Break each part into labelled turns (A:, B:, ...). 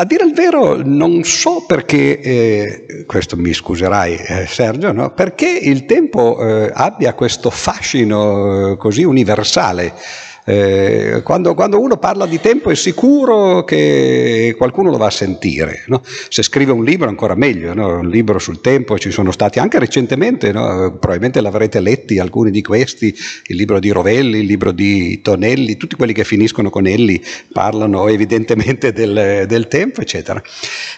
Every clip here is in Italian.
A: A dire il vero non so perché, eh, questo mi scuserai eh, Sergio, no? perché il tempo eh, abbia questo fascino eh, così universale. Eh, quando, quando, uno parla di tempo è sicuro che qualcuno lo va a sentire. No? Se scrive un libro ancora meglio, no? un libro sul tempo ci sono stati anche recentemente, no? probabilmente l'avrete letti alcuni di questi, il libro di Rovelli, il libro di Tonelli, tutti quelli che finiscono con Elli parlano evidentemente del, del tempo, eccetera.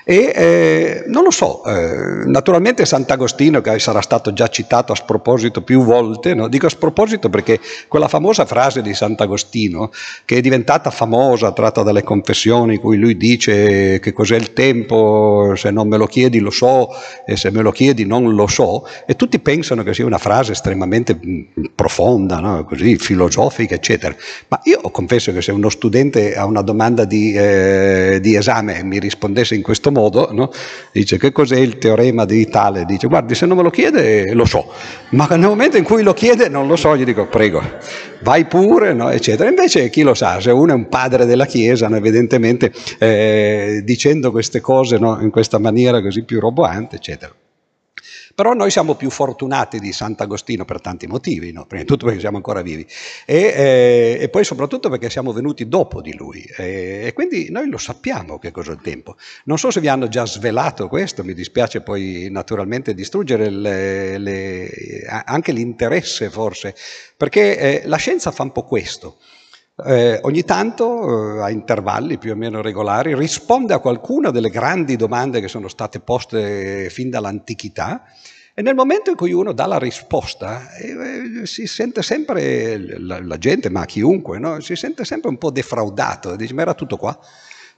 A: E eh, non lo so, eh, naturalmente Sant'Agostino, che sarà stato già citato a sproposito più volte, dico a sproposito perché quella famosa frase di Sant'Agostino, Agostino, che è diventata famosa, tratta dalle confessioni, in cui lui dice che cos'è il tempo, se non me lo chiedi lo so e se me lo chiedi non lo so, e tutti pensano che sia una frase estremamente mm, profonda, no? Così, filosofica, eccetera. Ma io confesso che se uno studente a una domanda di, eh, di esame mi rispondesse in questo modo, no? dice che cos'è il teorema di tale, dice guardi se non me lo chiede lo so, ma nel momento in cui lo chiede non lo so, gli dico prego, vai pure, no? eccetera. Invece chi lo sa, se uno è un padre della Chiesa, no? evidentemente eh, dicendo queste cose no? in questa maniera così più roboante, eccetera. Però noi siamo più fortunati di Sant'Agostino per tanti motivi, no? prima di tutto perché siamo ancora vivi e, eh, e poi soprattutto perché siamo venuti dopo di lui e, e, quindi noi lo sappiamo che cosa è il tempo. Non so se vi hanno già svelato questo, mi dispiace poi naturalmente distruggere le, le, anche l'interesse forse, perché eh, la scienza fa un po' questo. Eh, ogni tanto, eh, a intervalli più o meno regolari, risponde a qualcuna delle grandi domande che sono state poste fin dall'antichità e nel momento in cui uno dà la risposta eh, eh si sente sempre, la, la gente, ma chiunque, no? si sente sempre un po' defraudato, dice ma era tutto qua?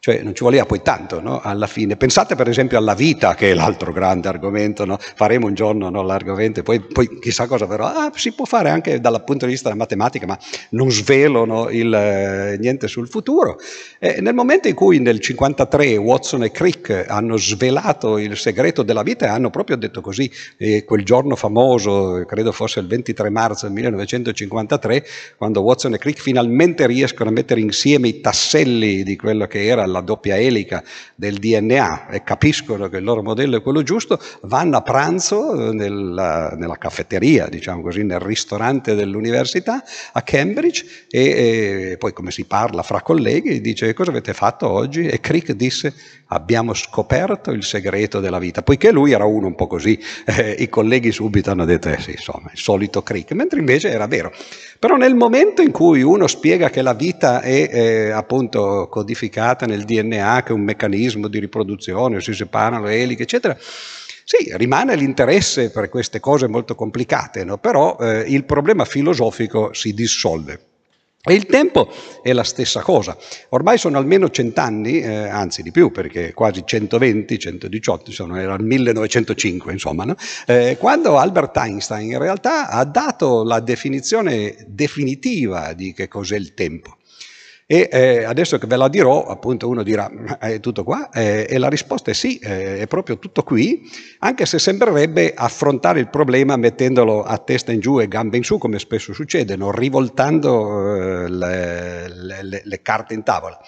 A: Cioè non ci voleva poi tanto no? alla fine. Pensate per esempio alla vita, che è l'altro grande argomento, no? faremo un giorno no, l'argomento, poi, poi, chissà cosa verrà. Ah, si può fare anche dal punto di vista della matematica, ma non svelo il, eh, niente sul futuro. E nel momento in cui nel 1953 Watson e Crick hanno svelato il segreto della vita e hanno proprio detto così, eh, quel giorno famoso, credo fosse il 23 marzo 1953, quando Watson e Crick finalmente riescono a mettere insieme i tasselli di quello che era la doppia elica del DNA e capiscono che il loro modello è quello giusto, vanno a pranzo nella, nella caffetteria, diciamo così, nel ristorante dell'università a Cambridge e, e, poi come si parla fra colleghi dice cosa avete fatto oggi? E Crick disse abbiamo scoperto il segreto della vita, poiché lui era uno un po' così, eh, i colleghi subito hanno detto eh sì, insomma, il solito Crick, mentre invece era vero. Però nel momento in cui uno spiega che la vita è eh, appunto codificata nel DNA, che è un meccanismo di riproduzione, si separano le eliche, eccetera, sì, rimane l'interesse per queste cose molto complicate, no? però eh, il problema filosofico si dissolve. E il tempo è la stessa cosa. Ormai sono almeno cent'anni, eh, anzi di più, perché quasi 120, 118, sono, era il 1905, insomma, no? eh, quando Albert Einstein in realtà ha dato la definizione definitiva di che cos'è il tempo. E eh, adesso che ve la dirò, appunto uno dirà, è tutto qua? Eh, e la risposta è sì, eh, è proprio tutto qui, anche se sembrerebbe affrontare il problema mettendolo a testa in giù e gambe in su, come spesso succede, no? rivoltando eh, le, le, le carte in tavola.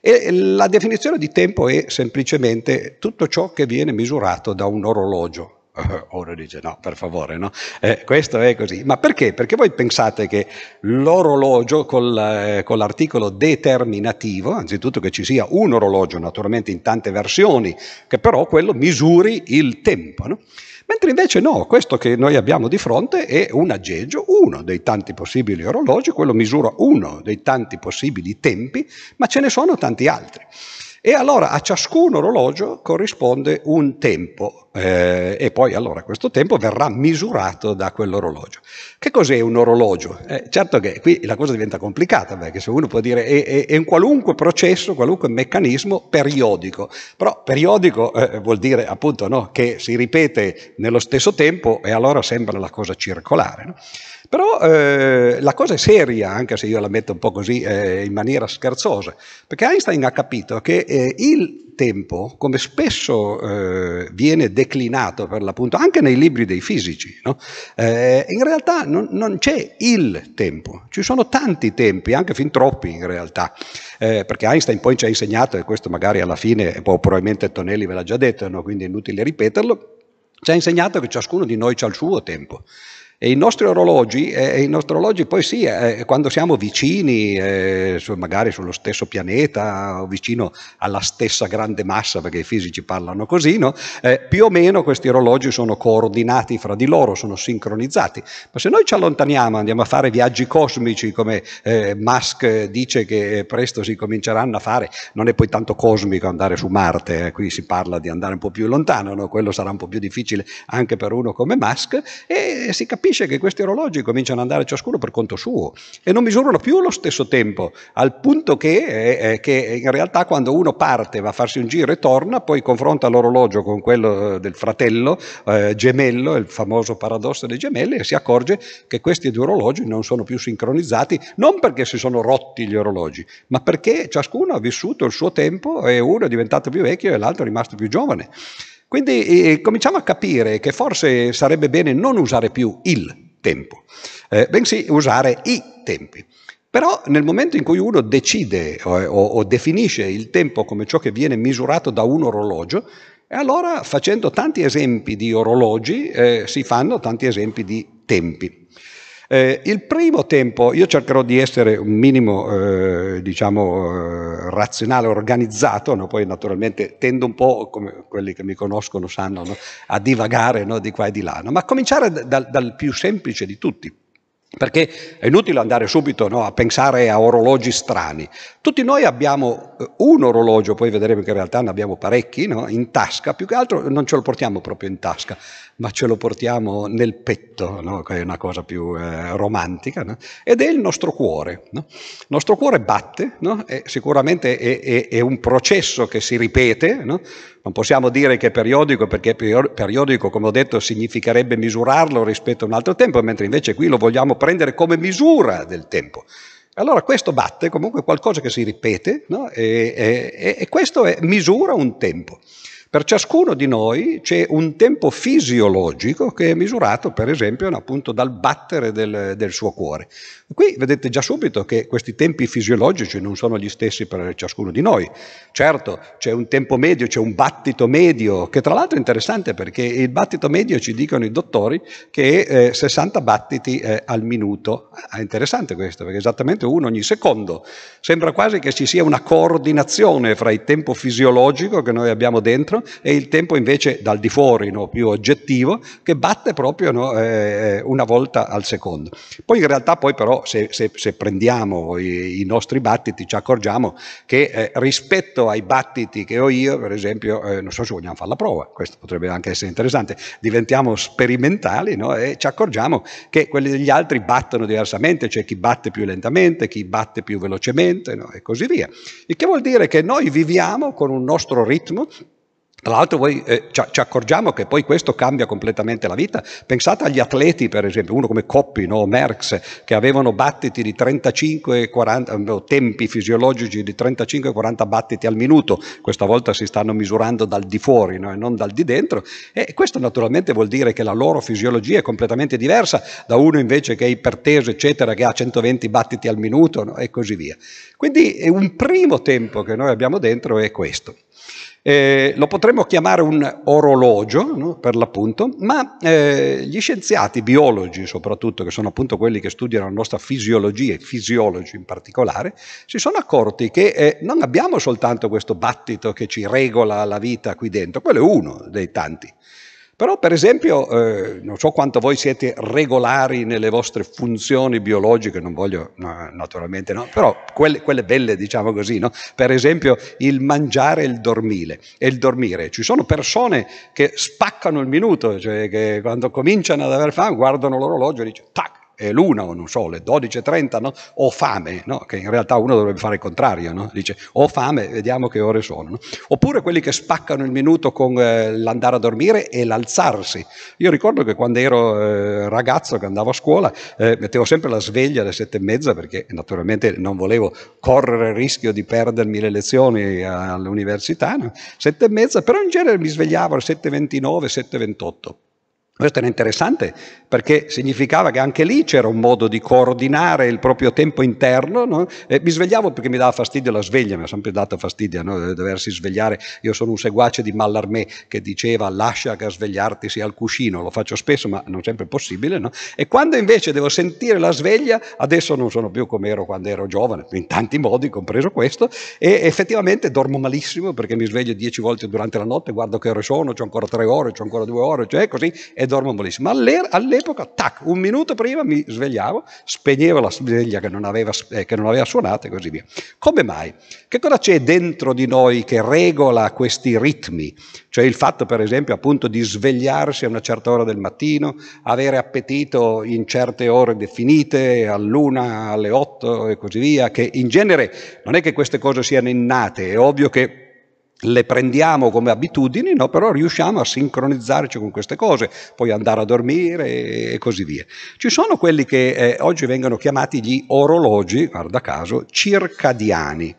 A: E la definizione di tempo è semplicemente tutto ciò che viene misurato da un orologio. Uno dice no, per favore, no? Eh, questo è così. Ma perché? Perché voi pensate che l'orologio col, eh, con l'articolo determinativo, anzitutto che ci sia un orologio, naturalmente in tante versioni, che però quello misuri il tempo, no? Mentre invece no, questo che noi abbiamo di fronte è un aggeggio, uno dei tanti possibili orologi, quello misura uno dei tanti possibili tempi, ma ce ne sono tanti altri. E allora a ciascun orologio corrisponde un tempo eh, e poi allora questo tempo verrà misurato da quell'orologio. Che cos'è un orologio? Eh, certo che qui la cosa diventa complicata perché se uno può dire è, è, è un qualunque processo, qualunque meccanismo periodico, però periodico eh, vuol dire appunto no, che si ripete nello stesso tempo e allora sembra la cosa circolare. No? Però eh, la cosa è seria, anche se io la metto un po' così eh, in maniera scherzosa, perché Einstein ha capito che eh, il tempo, come spesso eh, viene declinato per l'appunto anche nei libri dei fisici, no? eh, in realtà non, non, c'è il tempo, ci sono tanti tempi, anche fin troppi in realtà, eh, perché Einstein poi ci ha insegnato, e questo magari alla fine, probabilmente Tonelli ve l'ha già detto, no? quindi è inutile ripeterlo, ci ha insegnato che ciascuno di noi ha il suo tempo. E i nostri orologi, eh, i nostri orologi poi sì, eh, quando siamo vicini, eh, magari sullo stesso pianeta o vicino alla stessa grande massa, perché i fisici parlano così, no? Eh, più o meno questi orologi sono coordinati fra di loro, sono sincronizzati. Ma se noi ci allontaniamo, andiamo a fare viaggi cosmici, come eh, Musk dice che presto si cominceranno a fare, non è poi tanto cosmico andare su Marte, eh, qui si parla di andare un po' più lontano, no? quello sarà un po' più difficile anche per uno come Musk, e si capisce capisce che questi orologi cominciano ad andare ciascuno per conto suo e non misurano più lo stesso tempo, al punto che, eh, eh, che in realtà quando uno parte, va a farsi un giro e torna, poi confronta l'orologio con quello eh, del fratello eh, gemello, il famoso paradosso dei gemelli, e si accorge che questi due orologi non sono più sincronizzati, non perché si sono rotti gli orologi, ma perché ciascuno ha vissuto il suo tempo e uno è diventato più vecchio e l'altro è rimasto più giovane. Quindi eh, cominciamo a capire che forse sarebbe bene non usare più il tempo, eh, bensì usare i tempi. Però nel momento in cui uno decide o, o, definisce il tempo come ciò che viene misurato da un orologio, allora facendo tanti esempi di orologi eh, si fanno tanti esempi di tempi. Eh, il primo tempo, io cercherò di essere un minimo, eh, diciamo, eh, razionale, organizzato, no? poi naturalmente tendo un po', come quelli che mi conoscono sanno, no? a divagare no? di qua e di là, ma cominciare dal, dal più semplice di tutti. Perché è inutile andare subito no, a pensare a orologi strani. Tutti noi abbiamo eh, un orologio, poi vedremo che in realtà ne abbiamo parecchi, no, in tasca, più che altro non ce lo portiamo proprio in tasca, ma ce lo portiamo nel petto, no? che è una cosa più eh, romantica, no? ed è il nostro cuore. No? Il nostro cuore batte, sicuramente è, è, è, un processo che si ripete, non possiamo dire che è periodico perché periodico, come ho detto, significherebbe misurarlo rispetto a un altro tempo, mentre invece qui lo vogliamo prendere come misura del tempo. Allora questo batte comunque qualcosa che si ripete e, e, e questo è, misura un tempo. Per ciascuno di noi c'è un tempo fisiologico che è misurato, per esempio, appunto dal battere del, del, suo cuore. Qui vedete già subito che questi tempi fisiologici non sono gli stessi per ciascuno di noi. Certo, c'è un tempo medio, c'è un battito medio, che tra l'altro è interessante perché il battito medio ci dicono i dottori che è eh, 60 battiti eh, al minuto. Ah, è interessante questo, perché esattamente uno ogni secondo. Sembra quasi che ci sia una coordinazione fra il tempo fisiologico che noi abbiamo dentro e il tempo invece dal di fuori, no, più oggettivo, che batte proprio no, eh, una volta al secondo. Poi in realtà poi però se, se, se prendiamo i, i, nostri battiti ci accorgiamo che eh, rispetto ai battiti che ho io, per esempio, eh, non so se vogliamo fare la prova, questo potrebbe anche essere interessante, diventiamo sperimentali no, e ci accorgiamo che quelli degli altri battono diversamente, c'è chi batte più lentamente, chi batte più velocemente e così via. Il che vuol dire che noi viviamo con un nostro ritmo tra l'altro voi, eh, ci accorgiamo che poi questo cambia completamente la vita. Pensate agli atleti, per esempio, uno come Coppi, no? Merckx, che avevano battiti di 35-40, no, tempi fisiologici di 35-40 battiti al minuto, questa volta si stanno misurando dal di fuori no? e non dal di dentro, e questo naturalmente vuol dire che la loro fisiologia è completamente diversa da uno invece che è iperteso, eccetera, che ha 120 battiti al minuto e così via. Quindi un primo tempo che noi abbiamo dentro è questo. Eh, lo potremmo chiamare un orologio, no, per l'appunto, ma eh, gli scienziati biologi, soprattutto, che sono appunto quelli che studiano la nostra fisiologia e fisiologi in particolare, si sono accorti che eh, non abbiamo soltanto questo battito che ci regola la vita qui dentro, quello è uno dei tanti. Però per esempio, eh, non so quanto voi siete regolari nelle vostre funzioni biologiche, non voglio, no, naturalmente no, però quelle, quelle, belle diciamo così, no? per esempio il mangiare e il dormire, e il dormire. Ci sono persone che spaccano il minuto, cioè che quando cominciano ad aver fame guardano l'orologio e dicono tac, è l'una o non so, le 12.30, no? ho fame, no? che in realtà uno dovrebbe fare il contrario, no? dice ho fame, vediamo che ore sono. Oppure quelli che spaccano il minuto con eh, l'andare a dormire e l'alzarsi. Io ricordo che quando ero eh, ragazzo, che andavo a scuola, eh, mettevo sempre la sveglia alle sette e mezza perché naturalmente non volevo correre il rischio di perdermi le lezioni all'università, sette e mezza, però in genere mi svegliavo alle 7.29, 7.28. Questo era interessante perché significava che anche lì c'era un modo di coordinare il proprio tempo interno. No? mi svegliavo perché mi dava fastidio la sveglia, mi ha sempre dato fastidio no? doversi svegliare. Io sono un seguace di Mallarmé che diceva lascia che a svegliarti sia al cuscino, lo faccio spesso ma non sempre possibile. No? E quando invece devo sentire la sveglia, adesso non sono più come ero quando ero giovane, in tanti modi, compreso questo, e effettivamente dormo malissimo perché mi sveglio dieci volte durante la notte, guardo che ore sono, ho ancora tre ore, ho ancora due ore, cioè così, e dormo malissimo. Ma all'epoca, tac, un minuto prima mi svegliavo, spegnevo la sveglia che non, aveva, eh, aveva suonato e così via. Come mai? Che cosa c'è dentro di noi che regola questi ritmi? Cioè il fatto, per esempio, appunto di svegliarsi a una certa ora del mattino, avere appetito in certe ore definite, all'una, alle otto e così via, che in genere non è che queste cose siano innate, è ovvio che le prendiamo come abitudini, no? però riusciamo a sincronizzarci con queste cose, poi andare a dormire e così via. Ci sono quelli che eh, oggi vengono chiamati gli orologi, guarda caso, circadiani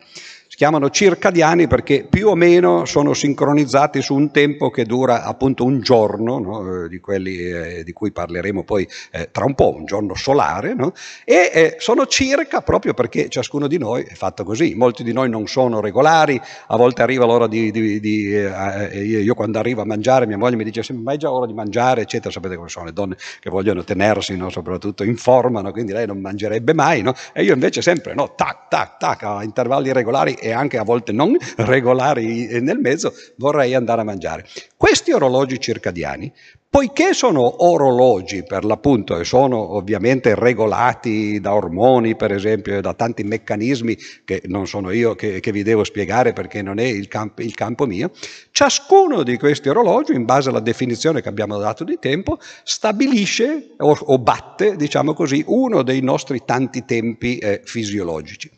A: chiamano circadiani perché più o meno sono sincronizzati su un tempo che dura appunto un giorno, no? Eh, di quelli eh, di cui parleremo poi eh, tra un po', un giorno solare, no? e eh, sono circa proprio perché ciascuno di noi è fatto così. Molti di noi non sono regolari, a volte arriva l'ora di... di, di eh, io quando arrivo a mangiare mia moglie mi dice sempre ma è già ora di mangiare, eccetera. Sapete come sono le donne che vogliono tenersi no? soprattutto in forma, quindi lei non mangerebbe mai, e io invece sempre no, tac, tac, tac, a intervalli regolari e anche a volte non regolari nel mezzo, vorrei andare a mangiare. Questi orologi circadiani, poiché sono orologi per l'appunto e sono ovviamente regolati da ormoni per esempio e da tanti meccanismi che non sono io che, che vi devo spiegare perché non è il, camp- il campo mio, ciascuno di questi orologi in base alla definizione che abbiamo dato di tempo stabilisce o, o batte diciamo così uno dei nostri tanti tempi eh, fisiologici.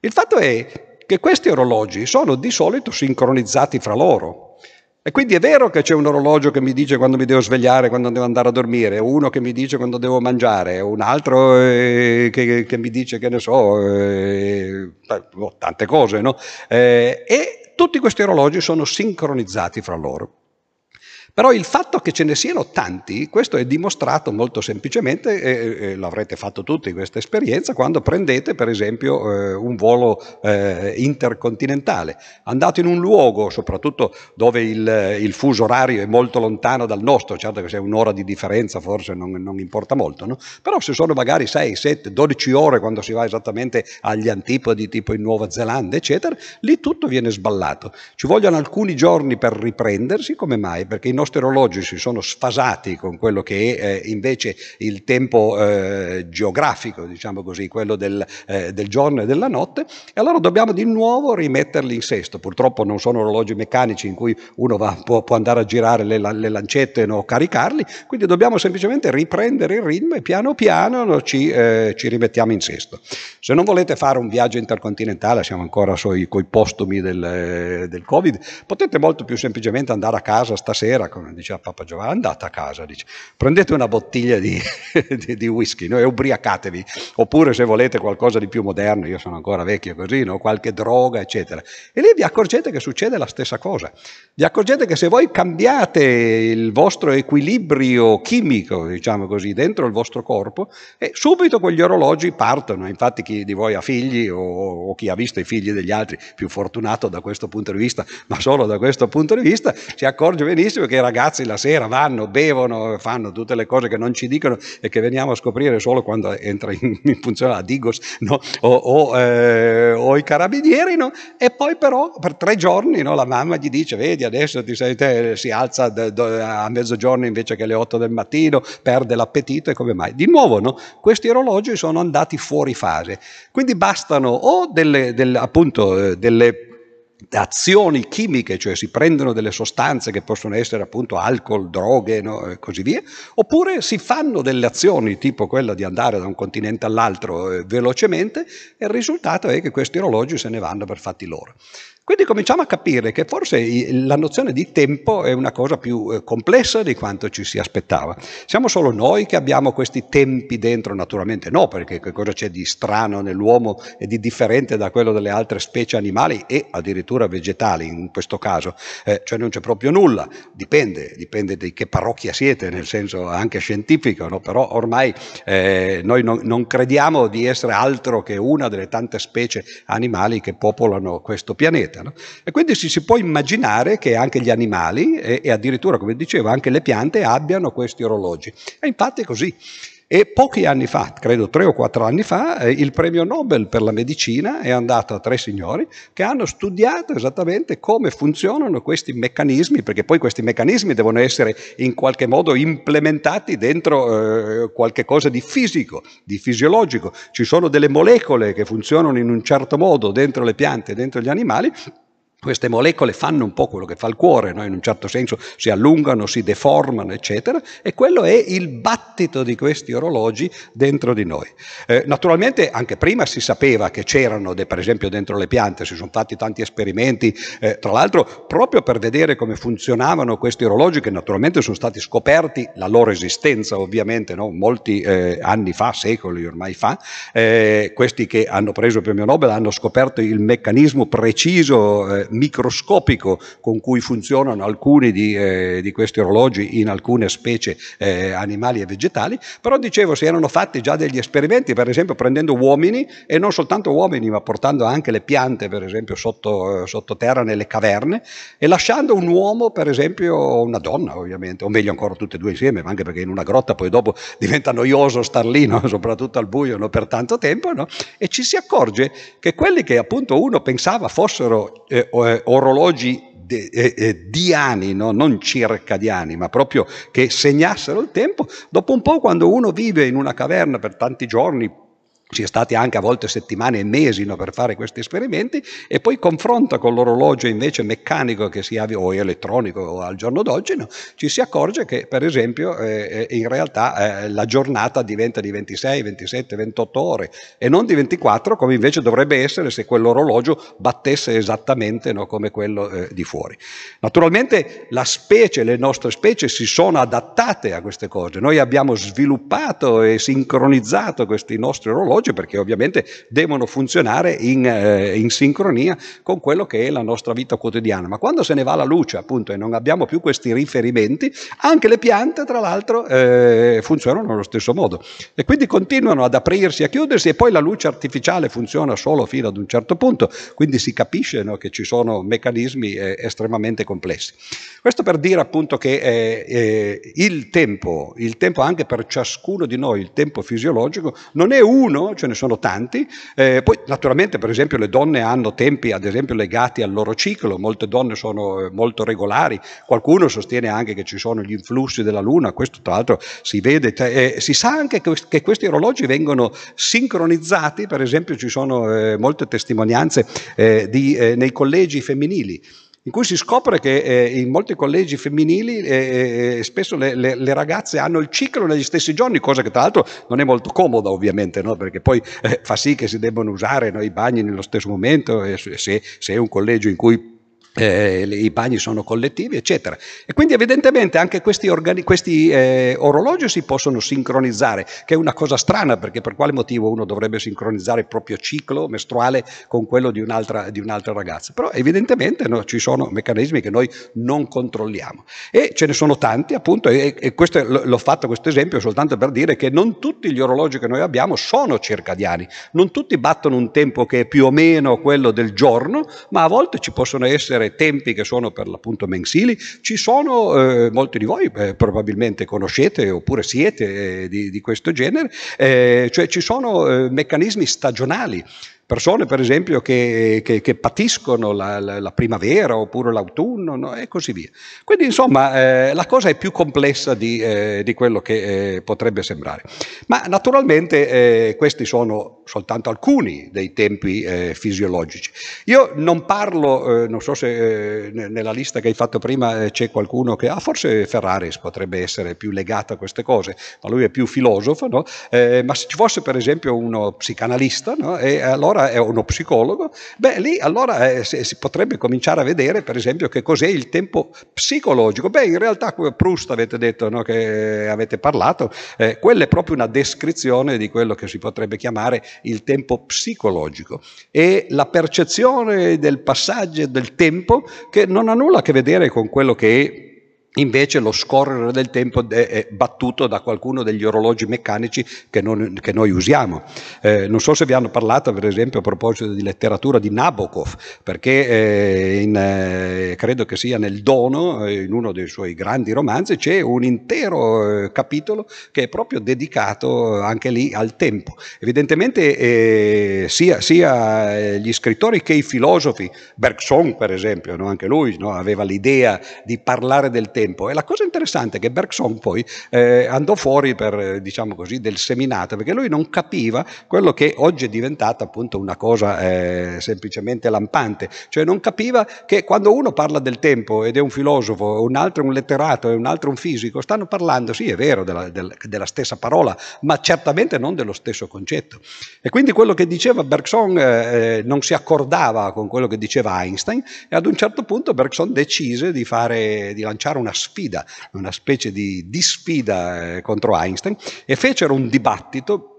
A: Il fatto è che questi orologi sono di solito sincronizzati fra loro. E quindi è vero che c'è un orologio che mi dice quando mi devo svegliare, quando devo andare a dormire, uno che mi dice quando devo mangiare, un altro eh, che, che, mi dice che ne so, eh, boh, tante cose, no? Eh, e tutti questi orologi sono sincronizzati fra loro. Però il fatto che ce ne siano tanti, questo è dimostrato molto semplicemente, e, e l'avrete fatto tutti questa esperienza, quando prendete per esempio eh, un volo eh, intercontinentale. Andate in un luogo, soprattutto dove il, il, fuso orario è molto lontano dal nostro, certo che se è un'ora di differenza forse non, non importa molto, no? però se sono magari 6, 7, 12 ore quando si va esattamente agli antipodi tipo in Nuova Zelanda, eccetera, lì tutto viene sballato. Ci vogliono alcuni giorni per riprendersi, come mai? Perché i nostri nostri orologi si sono sfasati con quello che è eh, invece il tempo eh, geografico, diciamo così, quello del, eh, del, giorno e della notte, e allora dobbiamo di nuovo rimetterli in sesto. Purtroppo non sono orologi meccanici in cui uno va, può, può, andare a girare le, le lancette o no, caricarli, quindi dobbiamo semplicemente riprendere il ritmo e piano piano ci, eh, ci, rimettiamo in sesto. Se non volete fare un viaggio intercontinentale, siamo ancora sui, coi postumi del, eh, del Covid, potete molto più semplicemente andare a casa stasera come diceva Papa Giovanni, andate a casa, dice, prendete una bottiglia di, di, di whisky no? e ubriacatevi, oppure se volete qualcosa di più moderno, io sono ancora vecchio così, no? qualche droga, eccetera. E lì vi accorgete che succede la stessa cosa. Vi accorgete che se voi cambiate il vostro equilibrio chimico, diciamo così, dentro il vostro corpo, eh, subito quegli orologi partono. Infatti chi di voi ha figli o, o chi ha visto i figli degli altri, più fortunato da questo punto di vista, ma solo da questo punto di vista, si accorge benissimo che i ragazzi la sera vanno, bevono, fanno tutte le cose che non ci dicono e che veniamo a scoprire solo quando entra in, in funzione la Digos no? o, o, eh, o, i carabinieri, no? e poi però per tre giorni no, la mamma gli dice, vedi adesso ti sei, te, si alza d- d- a mezzogiorno invece che alle 8 del mattino, perde l'appetito e come mai? Di nuovo no? questi orologi sono andati fuori fase, quindi bastano o delle, delle appunto, eh, delle azioni chimiche, cioè si prendono delle sostanze che possono essere appunto alcol, droghe no? e così via, oppure si fanno delle azioni tipo quella di andare da un continente all'altro eh, velocemente e il risultato è che questi orologi se ne vanno per fatti loro. Quindi cominciamo a capire che forse la nozione di tempo è una cosa più eh, complessa di quanto ci si aspettava. Siamo solo noi che abbiamo questi tempi dentro? Naturalmente no, perché che cosa c'è di strano nell'uomo e di differente da quello delle altre specie animali e addirittura vegetali in questo caso? Eh, cioè non c'è proprio nulla, dipende, dipende di che parrocchia siete, nel senso anche scientifico, no? però ormai eh, noi non, non crediamo di essere altro che una delle tante specie animali che popolano questo pianeta vita. No? E quindi si, si, può immaginare che anche gli animali e, e addirittura, come dicevo, anche le piante abbiano questi orologi. E infatti è così. E pochi anni fa, credo tre o quattro anni fa, eh, il premio Nobel per la medicina è andato a tre signori che hanno studiato esattamente come funzionano questi meccanismi, perché poi questi meccanismi devono essere in qualche modo implementati dentro eh, qualche cosa di fisico, di fisiologico. Ci sono delle molecole che funzionano in un certo modo dentro le piante, dentro gli animali, queste molecole fanno un po' quello che fa il cuore, no? in un certo senso si allungano, si deformano, eccetera, e quello è il battito di questi orologi dentro di noi. Eh, naturalmente anche prima si sapeva che c'erano, per esempio dentro le piante, si sono fatti tanti esperimenti, eh, tra l'altro proprio per vedere come funzionavano questi orologi che naturalmente sono stati scoperti, la loro esistenza ovviamente, no? molti eh, anni fa, secoli ormai fa, eh, questi che hanno preso il premio Nobel hanno scoperto il meccanismo preciso eh, microscopico con cui funzionano alcuni di, eh, di questi orologi in alcune specie eh, animali e vegetali, però dicevo si erano fatti già degli esperimenti, per esempio prendendo uomini e non soltanto uomini, ma portando anche le piante, per esempio sotto, sottoterra nelle caverne e lasciando un uomo, per esempio una donna ovviamente, o meglio ancora tutte e due insieme, anche perché in una grotta poi dopo diventa noioso star lì, no? soprattutto al buio no? per tanto tempo, no? e ci si accorge che quelli che appunto uno pensava fossero eh, eh, orologi de, eh, eh, diani, no? non circadiani, ma proprio che segnassero il tempo, dopo un po' quando uno vive in una caverna per tanti giorni, si è stati anche a volte settimane e mesi no, per fare questi esperimenti e poi confronta con l'orologio invece meccanico che si ha, o elettronico al giorno d'oggi, no, ci si accorge che per esempio eh, eh, in realtà eh, la giornata diventa di 26, 27, 28 ore e non di 24 come invece dovrebbe essere se quell'orologio battesse esattamente no, come quello eh, di fuori. Naturalmente la specie, le nostre specie si sono adattate a queste cose, noi abbiamo sviluppato e sincronizzato questi nostri orologi orologi perché ovviamente devono funzionare in, eh, in, sincronia con quello che è la nostra vita quotidiana. Ma quando se ne va la luce appunto e non abbiamo più questi riferimenti, anche le piante tra l'altro eh, funzionano allo stesso modo e quindi continuano ad aprirsi, a chiudersi e poi la luce artificiale funziona solo fino ad un certo punto, quindi si capisce no, che ci sono meccanismi eh, estremamente complessi. Questo per dire appunto che eh, eh, il tempo, il tempo anche per ciascuno di noi, il tempo fisiologico, non è uno ce ne sono tanti. Eh, poi naturalmente per esempio le donne hanno tempi ad esempio legati al loro ciclo, molte donne sono eh, molto regolari, qualcuno sostiene anche che ci sono gli influssi della luna, questo tra l'altro si vede, eh, si sa anche che, questi orologi vengono sincronizzati, per esempio ci sono eh, molte testimonianze eh, di, eh, nei collegi femminili in cui si scopre che eh, in molti collegi femminili eh, eh, spesso le, le, le, ragazze hanno il ciclo negli stessi giorni, cosa che tra l'altro non è molto comoda ovviamente, no? perché poi eh, fa sì che si debbano usare no, i bagni nello stesso momento, se, se è un collegio in cui eh, i bagni sono collettivi, eccetera. E quindi evidentemente anche questi, organi- questi eh, orologi si possono sincronizzare, che è una cosa strana perché per quale motivo uno dovrebbe sincronizzare il proprio ciclo mestruale con quello di un'altra, di un'altra ragazza? Però evidentemente no, ci sono meccanismi che noi non controlliamo e ce ne sono tanti appunto e, e questo, l'ho fatto questo esempio soltanto per dire che non tutti gli orologi che noi abbiamo sono circadiani, non tutti battono un tempo che è più o meno quello del giorno, ma a volte ci possono essere tempi che sono per l'appunto mensili, ci sono, eh, molti di voi eh, probabilmente conoscete oppure siete eh, di, di, questo genere, eh, cioè ci sono eh, meccanismi stagionali persone per esempio che, che, che patiscono la, la, la, primavera oppure l'autunno no? e così via. Quindi insomma eh, la cosa è più complessa di, eh, di quello che eh, potrebbe sembrare. Ma naturalmente eh, questi sono soltanto alcuni dei tempi eh, fisiologici. Io non parlo, eh, non so se nella lista che hai fatto prima c'è qualcuno che, ah forse Ferraris potrebbe essere più legato a queste cose, ma lui è più filosofo, no? ma se ci fosse per esempio uno psicanalista no? e allora è uno psicologo, beh lì allora eh, si potrebbe cominciare a vedere per esempio che cos'è il tempo psicologico. Beh in realtà Proust avete detto no, che avete parlato, eh, quella è proprio una descrizione di quello che si potrebbe chiamare il tempo psicologico e la percezione del passaggio del tempo che non ha nulla a che vedere con quello che è Invece lo scorrere del tempo è battuto da qualcuno degli orologi meccanici che, non, che noi usiamo. Eh, non so se vi hanno parlato, per esempio, a proposito di letteratura di Nabokov, perché eh, in, eh, credo che sia nel Dono, eh, in uno dei suoi grandi romanzi, c'è un intero eh, capitolo che è proprio dedicato anche lì al tempo. Evidentemente eh, sia, sia, gli scrittori che i filosofi, Bergson per esempio, no? anche lui no? aveva l'idea di parlare del tempo, tempo. E la cosa interessante è che Bergson poi eh, andò fuori per, diciamo così, del seminato, perché lui non capiva quello che oggi è diventata appunto una cosa eh, semplicemente lampante, cioè non capiva che quando uno parla del tempo ed è un filosofo, un altro è un letterato e un altro un fisico, stanno parlando, sì è vero, della, della stessa parola, ma certamente non dello stesso concetto. E quindi quello che diceva Bergson eh, non si accordava con quello che diceva Einstein e ad un certo punto Bergson decise di, fare, di lanciare una sfida, una specie di, di sfida eh, contro Einstein e fecero un dibattito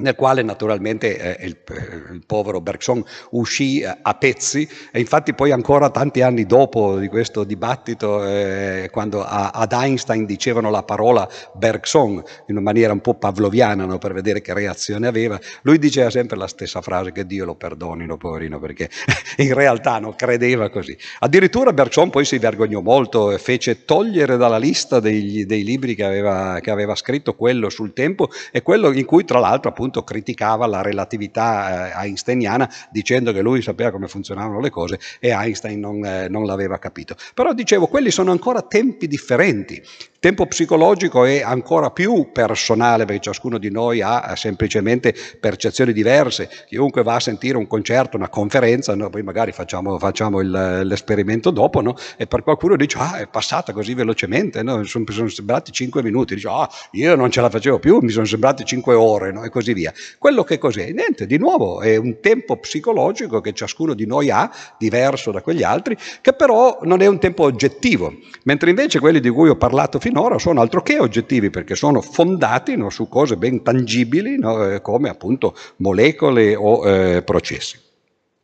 A: nel quale naturalmente eh, il, eh, il, povero Bergson uscì eh, a pezzi e infatti poi ancora tanti anni dopo di questo dibattito, eh, quando a, ad Einstein dicevano la parola Bergson in una maniera un po' pavloviana no, per vedere che reazione aveva, lui diceva sempre la stessa frase che Dio lo perdonino, poverino, perché in realtà non credeva così. Addirittura Bergson poi si vergognò molto e fece togliere dalla lista dei, dei libri che aveva, che aveva scritto quello sul tempo e quello in cui tra l'altro appunto appunto criticava la relatività eh, einsteiniana dicendo che lui sapeva come funzionavano le cose e Einstein non, eh, non l'aveva capito. Però dicevo, quelli sono ancora tempi differenti. Tempo psicologico è ancora più personale perché ciascuno di noi ha semplicemente percezioni diverse. Chiunque va a sentire un concerto, una conferenza, no? poi magari facciamo, facciamo il, l'esperimento dopo, no? e per qualcuno dice ah è passata così velocemente, no? sono, sono, sembrati cinque minuti, dice ah io non ce la facevo più, mi sono sembrati cinque ore e così via. Quello che cos'è? Niente, di nuovo è un tempo psicologico che ciascuno di noi ha, diverso da quegli altri, che però non è un tempo oggettivo, mentre invece quelli di cui ho parlato finora sono altro che oggettivi perché sono fondati no, su cose ben tangibili no, eh, come appunto molecole o eh, processi.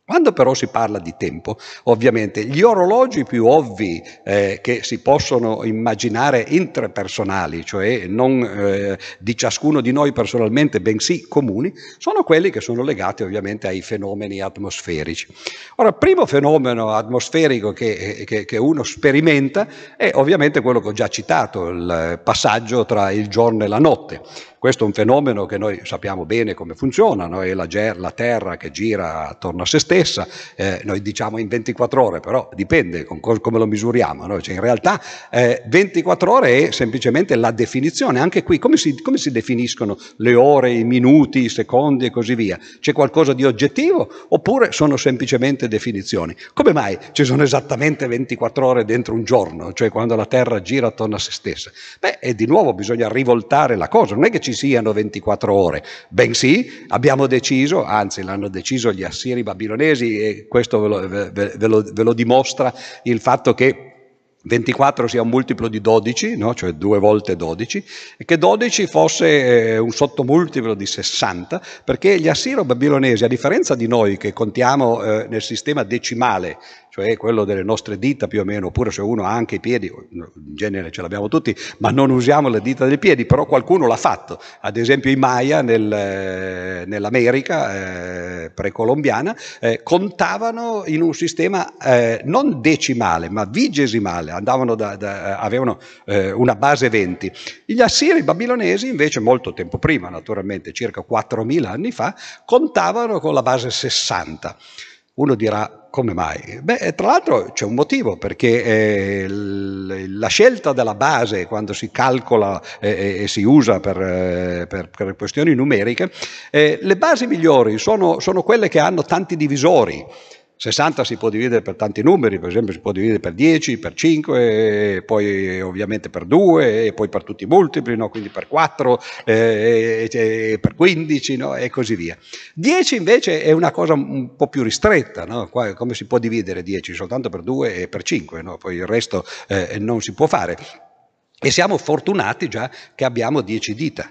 A: Quando però si parla di tempo, ovviamente gli orologi più ovvi eh, che si possono immaginare interpersonali, cioè non eh, di ciascuno di noi personalmente, bensì comuni, sono quelli che sono legati ovviamente ai fenomeni atmosferici. Ora, il primo fenomeno atmosferico che, che, che uno sperimenta è ovviamente quello che ho già citato, il passaggio tra il giorno e la notte. Questo è un fenomeno che noi sappiamo bene come funziona, no? è la, la, Terra che gira attorno a se stessa, eh, noi diciamo in 24 ore, però dipende co- come lo misuriamo. No? Cioè in realtà eh, 24 ore è semplicemente la definizione, anche qui come si, come si definiscono le ore, i minuti, i secondi e così via? C'è qualcosa di oggettivo oppure sono semplicemente definizioni? Come mai ci sono esattamente 24 ore dentro un giorno, cioè quando la Terra gira attorno a se stessa? Beh, e di nuovo bisogna rivoltare la cosa, non è che ci siano 24 ore, bensì abbiamo deciso, anzi l'hanno deciso gli assiri babilonesi e questo ve lo, ve, ve lo, ve lo dimostra il fatto che 24 sia un multiplo di 12, no? cioè due volte 12, e che 12 fosse eh, un sottomultiplo di 60, perché gli assiro-babilonesi, a differenza di noi che contiamo eh, nel sistema decimale, cioè quello delle nostre dita più o meno, oppure se uno ha anche i piedi, in genere ce l'abbiamo tutti, ma non usiamo le dita dei piedi, però qualcuno l'ha fatto. Ad esempio i Maya nel, eh, nell'America eh, precolombiana eh, contavano in un sistema eh, non decimale, ma vigesimale, da, da, avevano eh, una base 20. Gli assiri babilonesi invece molto tempo prima, naturalmente circa 4.000 anni fa, contavano con la base 60. Uno dirà come mai? Beh, tra l'altro c'è un motivo, perché eh, la scelta della base quando si calcola eh, e si usa per, eh, per, per questioni numeriche, eh, le basi migliori sono, sono quelle che hanno tanti divisori. 60 si può dividere per tanti numeri, per esempio si può dividere per 10, per 5, poi ovviamente per 2, e poi per tutti i multipli, no? quindi per 4, eh, eh, per 15 no? e così via. 10 invece è una cosa un po' più ristretta, no? come si può dividere 10? Soltanto per 2 e per 5, poi il resto eh, non si può fare. E siamo fortunati già che abbiamo 10 dita.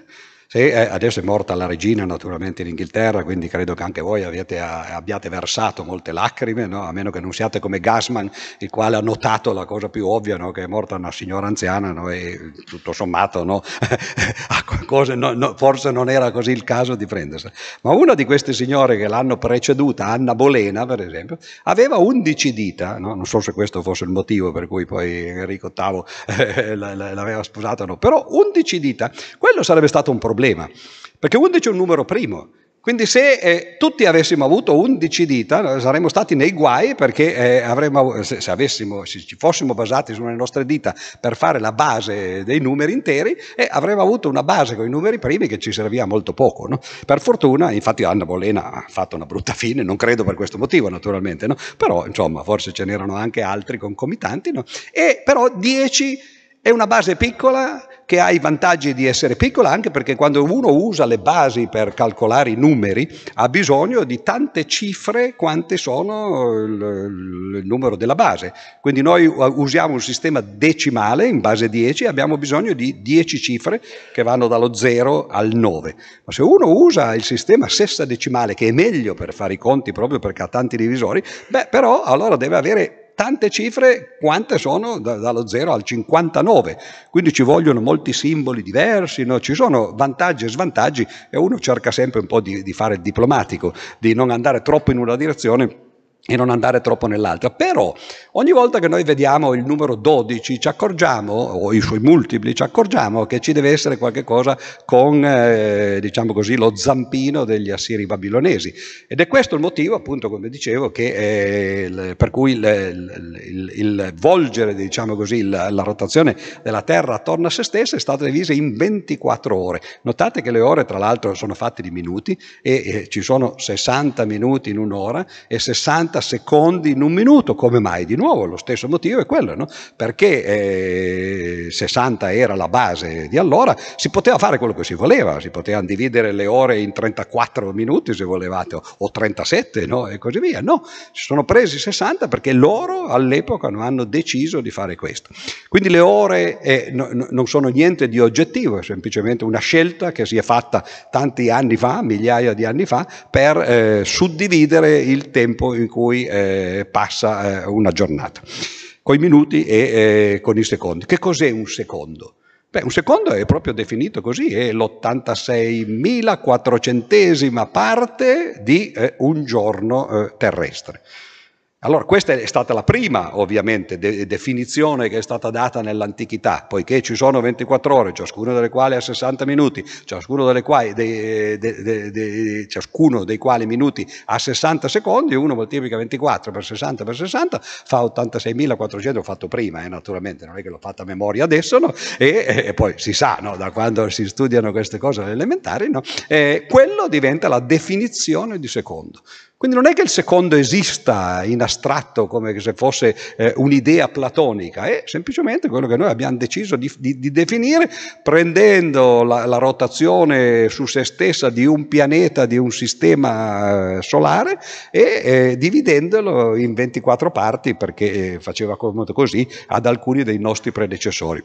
A: Sì, eh, adesso è morta la regina naturalmente in Inghilterra, quindi credo che anche voi avete, abbiate versato molte lacrime, no? a meno che non siate come Gassman, il quale ha notato la cosa più ovvia, no? che è morta una signora anziana no? e tutto sommato cose, forse non era così il caso di prendersela. Ma una di queste signore che l'hanno preceduta, Anna Bolena per esempio, aveva 11 dita, non so se questo fosse il motivo per cui poi Enrico VIII eh, l'aveva sposata, no? però 11 dita, quello sarebbe stato un problema problema, perché 11 è un numero primo. Quindi se eh, tutti avessimo avuto 11 dita saremmo stati nei guai perché eh, avremmo, se, se, avessimo, se, ci fossimo basati sulle nostre dita per fare la base dei numeri interi eh, avremmo avuto una base con i numeri primi che ci serviva molto poco. No? Per fortuna, infatti Anna Bolena ha fatto una brutta fine, non credo per questo motivo naturalmente, no? però insomma forse ce n'erano anche altri concomitanti, no? e però 10 è una base piccola che ha i vantaggi di essere piccola anche perché quando uno usa le basi per calcolare i numeri ha bisogno di tante cifre quante sono il, il numero della base. Quindi noi usiamo un sistema decimale in base 10 e abbiamo bisogno di 10 cifre che vanno dallo 0 al 9. Ma se uno usa il sistema sessadecimale che è meglio per fare i conti proprio perché ha tanti divisori, beh però allora deve avere tante cifre quante sono da, dallo 0 al 59, quindi ci vogliono molti simboli diversi, no? ci sono vantaggi e svantaggi e uno cerca sempre un po' di, di fare il diplomatico, di non andare troppo in una direzione e non andare troppo nell'altra. Però ogni volta che noi vediamo il numero 12 ci accorgiamo, o i suoi multipli, ci accorgiamo che ci deve essere qualche cosa con, eh, diciamo così, lo zampino degli assiri babilonesi. Ed è questo il motivo, appunto, come dicevo, che, eh, per cui il, il, il volgere, diciamo così, la, la, rotazione della Terra attorno a se stessa è stata divisa in 24 ore. Notate che le ore, tra l'altro, sono fatte di minuti e eh, ci sono 60 minuti in un'ora e 60 60 secondi in un minuto, come mai? Di nuovo lo stesso motivo è quello, no? perché eh, 60 era la base di allora, si poteva fare quello che si voleva, si potevano dividere le ore in 34 minuti se volevate, o 37 no? e così via. No, si sono presi 60 perché loro all'epoca non hanno deciso di fare questo. Quindi le ore eh, no, non sono niente di oggettivo, è semplicemente una scelta che si è fatta tanti anni fa, migliaia di anni fa, per eh, suddividere il tempo in cui cui eh, passa eh, una giornata, con i minuti e eh, con i secondi. Che cos'è un secondo? Beh, un secondo è proprio definito così, è l'86.400 parte di eh, un giorno eh, terrestre. Allora, questa è stata la prima, ovviamente, de- definizione che è stata data nell'antichità, poiché ci sono 24 ore, ciascuno delle quali ha 60 minuti, ciascuno, quali, de- de- ciascuno dei quali minuti ha 60 secondi, uno moltiplica 24 per 60 per 60, fa 86.400, ho fatto prima, eh, naturalmente, non è che l'ho fatta a memoria adesso, no? e, e, poi si sa, no? da quando si studiano queste cose alle elementari, no? eh, quello diventa la definizione di secondo. Quindi non è che il secondo esista in astratto come se fosse eh, un'idea platonica, è semplicemente quello che noi abbiamo deciso di, di, di definire prendendo la, la, rotazione su se stessa di un pianeta, di un sistema eh, solare e eh, dividendolo in 24 parti perché eh, faceva così ad alcuni dei nostri predecessori.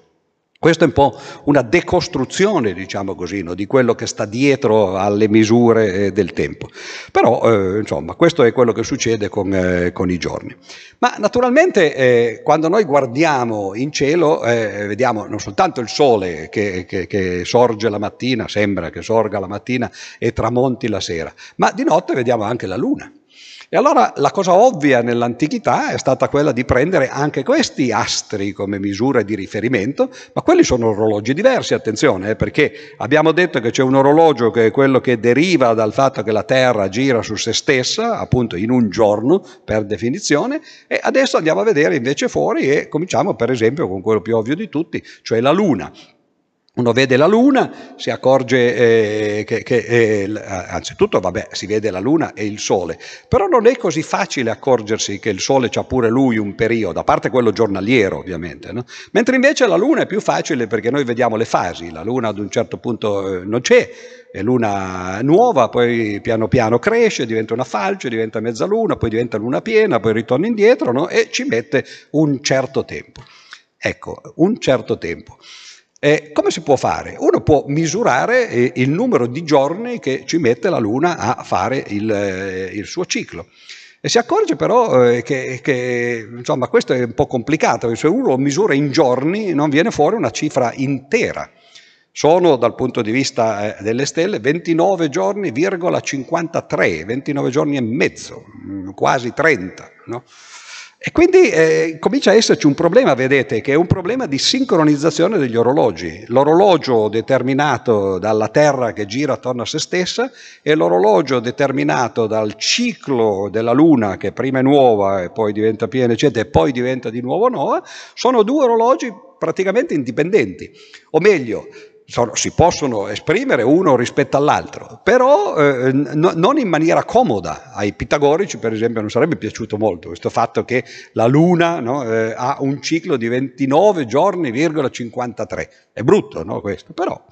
A: Questa è un po' una decostruzione, diciamo così, no, di quello che sta dietro alle misure eh, del tempo. Però, eh, insomma, questo è quello che succede con, eh, con i giorni. Ma naturalmente, eh, quando noi guardiamo in cielo, eh, vediamo non soltanto il sole che, che, che, sorge la mattina, sembra che sorga la mattina e tramonti la sera, ma di notte vediamo anche la luna. E allora la cosa ovvia nell'antichità è stata quella di prendere anche questi astri come misura di riferimento, ma quelli sono orologi diversi, attenzione, eh, perché abbiamo detto che c'è un orologio che è quello che deriva dal fatto che la Terra gira su se stessa, appunto in un giorno per definizione, e adesso andiamo a vedere invece fuori e cominciamo per esempio con quello più ovvio di tutti, cioè la Luna. Uno vede la luna, si accorge eh, che, che eh, anzitutto vabbè, si vede la luna e il sole, però non è così facile accorgersi che il sole c'ha pure lui un periodo, a parte quello giornaliero ovviamente, no? mentre invece la luna è più facile perché noi vediamo le fasi, la luna ad un certo punto eh, non c'è, è luna nuova, poi piano piano cresce, diventa una falce, diventa mezzaluna, poi diventa luna piena, poi ritorna indietro no? e ci mette un certo tempo. Ecco, un certo tempo. Eh, come si può fare? Uno può misurare eh, il numero di giorni che ci mette la Luna a fare il, eh, il suo ciclo. E si accorge però eh, che, che, insomma, questo è un po' complicato, se uno misura in giorni non viene fuori una cifra intera. Sono dal punto di vista eh, delle stelle 29 giorni, 53, 29 giorni e mezzo, mm, quasi 30. No? E quindi eh, comincia a esserci un problema, vedete, che è un problema di sincronizzazione degli orologi. L'orologio determinato dalla Terra che gira attorno a se stessa e l'orologio determinato dal ciclo della Luna che prima è nuova e poi diventa piena, eccetera, e poi diventa di nuovo nuova, sono due orologi praticamente indipendenti. O meglio, sono, si possono esprimere uno rispetto all'altro, però eh, no, non in maniera comoda. Ai pitagorici, per esempio, non sarebbe piaciuto molto questo fatto che la Luna no, eh, ha un ciclo di 29 giorni,53. È brutto, no, questo, però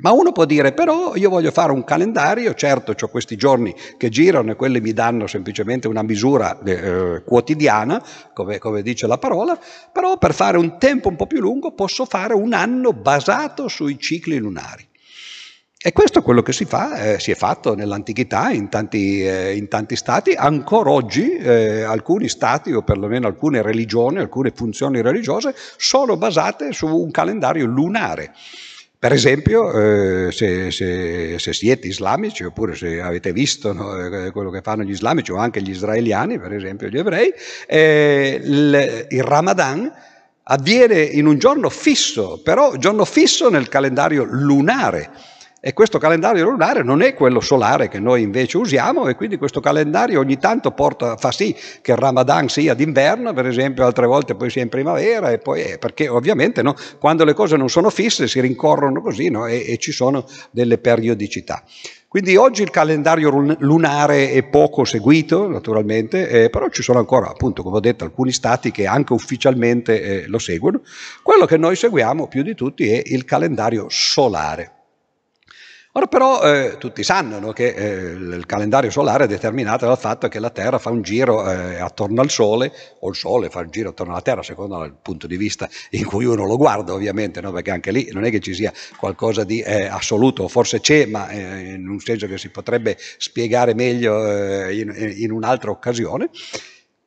A: ma uno può dire, però io voglio fare un calendario, certo ho questi giorni che girano e quelli mi danno semplicemente una misura eh, quotidiana, come, come, dice la parola, però per fare un tempo un po' più lungo posso fare un anno basato sui cicli lunari. E questo è quello che si fa, eh, si è fatto nell'antichità in tanti, eh, in tanti stati, ancora oggi eh, alcuni stati o perlomeno alcune religioni, alcune funzioni religiose sono basate su un calendario lunare. Per esempio, eh, se, se, se, siete islamici oppure se avete visto no, eh, quello che fanno gli islamici o anche gli israeliani, per esempio gli ebrei, eh, il, il Ramadan avviene in un giorno fisso, però giorno fisso nel calendario lunare. E questo calendario lunare non è quello solare che noi invece usiamo e quindi questo calendario ogni tanto porta, fa sì che il Ramadan sia d'inverno, per esempio altre volte poi sia in primavera, e poi, eh, perché ovviamente no, quando le cose non sono fisse si rincorrono così no, e, e ci sono delle periodicità. Quindi oggi il calendario lunare è poco seguito, naturalmente, eh, però ci sono ancora, appunto, come ho detto, alcuni stati che anche ufficialmente eh, lo seguono. Quello che noi seguiamo più di tutti è il calendario solare. Ora però eh, tutti sanno no, che eh, il calendario solare è determinato dal fatto che la Terra fa un giro eh, attorno al Sole, o il Sole fa un giro attorno alla Terra, secondo il punto di vista in cui uno lo guarda ovviamente, no, perché anche lì non è che ci sia qualcosa di eh, assoluto, forse c'è, ma eh, in un senso che si potrebbe spiegare meglio eh, in, in un'altra occasione.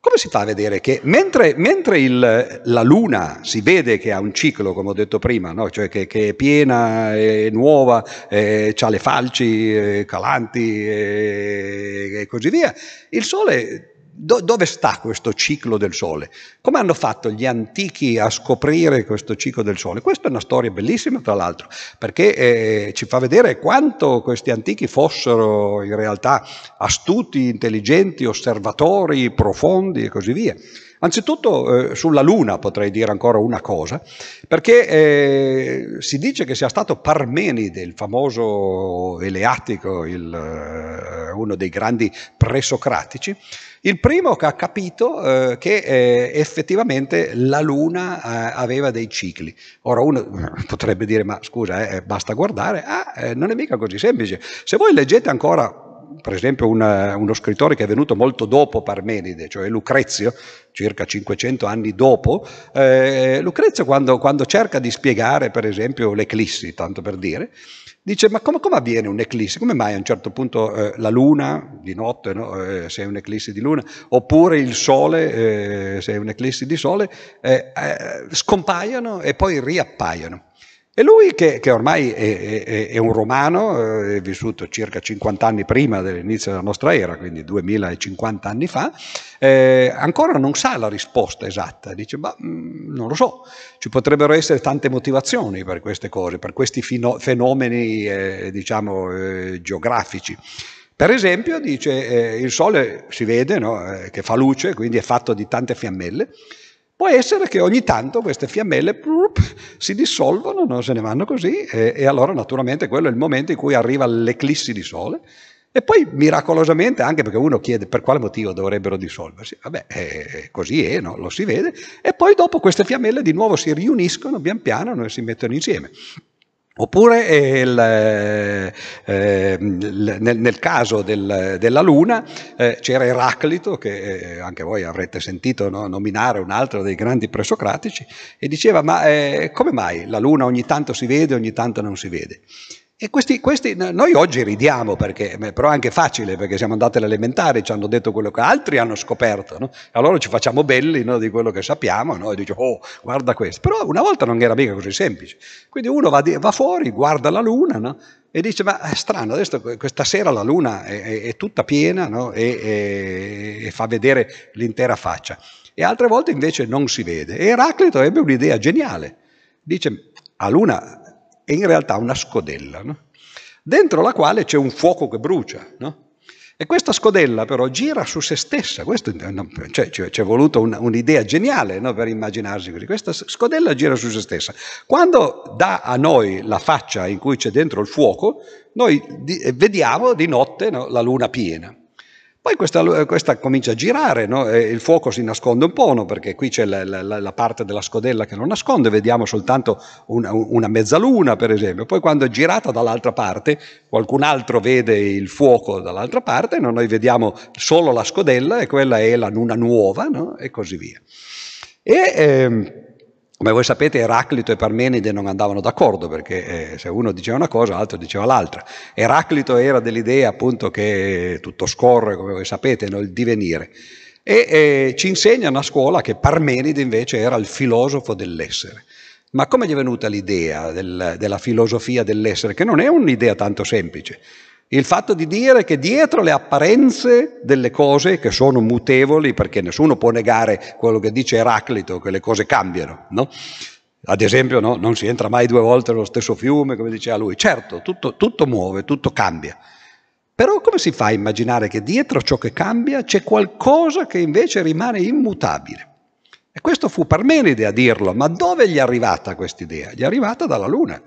A: Come si fa a vedere che mentre, mentre il, la Luna si vede che ha un ciclo, come ho detto prima, no? cioè che, che, è piena, è nuova, ha le falci eh, calanti eh, e così via, il Sole do, dove sta questo ciclo del Sole? Come hanno fatto gli antichi a scoprire questo ciclo del Sole? Questa è una storia bellissima, tra l'altro, perché eh, ci fa vedere quanto questi antichi fossero in realtà astuti, intelligenti, osservatori, profondi e così via. Anzitutto eh, sulla Luna potrei dire ancora una cosa, perché eh, si dice che sia stato Parmenide, il famoso eleatico, il, eh, uno dei grandi presocratici, il primo che ha capito eh, che eh, effettivamente la Luna eh, aveva dei cicli. Ora uno potrebbe dire, ma scusa, basta guardare. Ah, non è mica così semplice. Se voi leggete ancora per esempio una, uno scrittore che è venuto molto dopo Parmenide, cioè Lucrezio, circa 500 anni dopo, eh, Lucrezio quando, quando cerca di spiegare per esempio l'eclissi, tanto per dire, Dice, ma come, come, avviene un'eclissi? Come mai a un certo punto eh, la luna di notte, no? eh, se è un'eclissi di luna, oppure il sole, eh, se è un'eclissi di sole, eh, eh, scompaiono e poi riappaiono? E lui, che, che ormai è, è, è, un romano, eh, è vissuto circa 50 anni prima dell'inizio della nostra era, quindi 2050 anni fa, eh, ancora non sa la risposta esatta. Dice, ma mm, non lo so, ci potrebbero essere tante motivazioni per queste cose, per questi fino, fenomeni, eh, diciamo, eh, geografici. Per esempio, dice, eh, il Sole si vede no, eh, che fa luce, quindi è fatto di tante fiammelle, Può essere che ogni tanto queste fiammelle plup, si dissolvono, no? se ne vanno così, e, e, allora naturalmente quello è il momento in cui arriva l'eclissi di sole. E poi miracolosamente, anche perché uno chiede per quale motivo dovrebbero dissolversi, vabbè, eh, così è, no? lo si vede, e poi dopo queste fiammelle di nuovo si riuniscono pian piano e si mettono insieme. Oppure eh, il, eh, ehm, nel, nel, caso del, della Luna eh, c'era Eraclito, che eh, anche voi avrete sentito no, nominare un altro dei grandi presocratici, e diceva ma eh, come mai la Luna ogni tanto si vede, ogni tanto non si vede? E questi, questi, noi oggi ridiamo, perché, però è anche facile, perché siamo andati all'elementare, ci hanno detto quello che altri hanno scoperto, no? allora ci facciamo belli no, di quello che sappiamo no? e diciamo, oh, guarda questo. Però una volta non era mica così semplice. Quindi uno va, di, va fuori, guarda la luna e dice, ma è strano, adesso questa sera la luna è, è, è tutta piena e, e fa vedere l'intera faccia. E altre volte invece non si vede. E Eraclito ebbe un'idea geniale. Dice, a luna è in realtà una scodella, no? dentro la quale c'è un fuoco che brucia. No? E questa scodella però gira su se stessa, Questo, cioè, ci è voluta un, un'idea geniale no, per immaginarsi così, questa scodella gira su se stessa. Quando dà a noi la faccia in cui c'è dentro il fuoco, noi di, vediamo di notte no, la luna piena. Poi questa, questa, comincia a girare, no? il fuoco si nasconde un po', no? perché qui c'è la, la, la, parte della scodella che non nasconde, vediamo soltanto una, una, mezzaluna per esempio. Poi quando è girata dall'altra parte, qualcun altro vede il fuoco dall'altra parte, no? noi vediamo solo la scodella e quella è la luna nuova e così via. E, ehm, come voi sapete Eraclito e Parmenide non andavano d'accordo perché eh, se uno diceva una cosa l'altro diceva l'altra. Eraclito era dell'idea appunto che tutto scorre, come voi sapete, no? il divenire. E eh, ci insegnano a scuola che Parmenide invece era il filosofo dell'essere. Ma come gli è venuta l'idea del, della filosofia dell'essere? Che non è un'idea tanto semplice. Il fatto di dire che dietro le apparenze delle cose che sono mutevoli, perché nessuno può negare quello che dice Eraclito, che le cose cambiano, no? Ad esempio, no, non si entra mai due volte nello stesso fiume, come diceva lui. Certo, tutto, tutto muove, tutto cambia. Però come si fa a immaginare che dietro ciò che cambia c'è qualcosa che invece rimane immutabile? E questo fu Parmenide a dirlo, ma dove gli è arrivata questa idea? Gli è arrivata dalla Luna.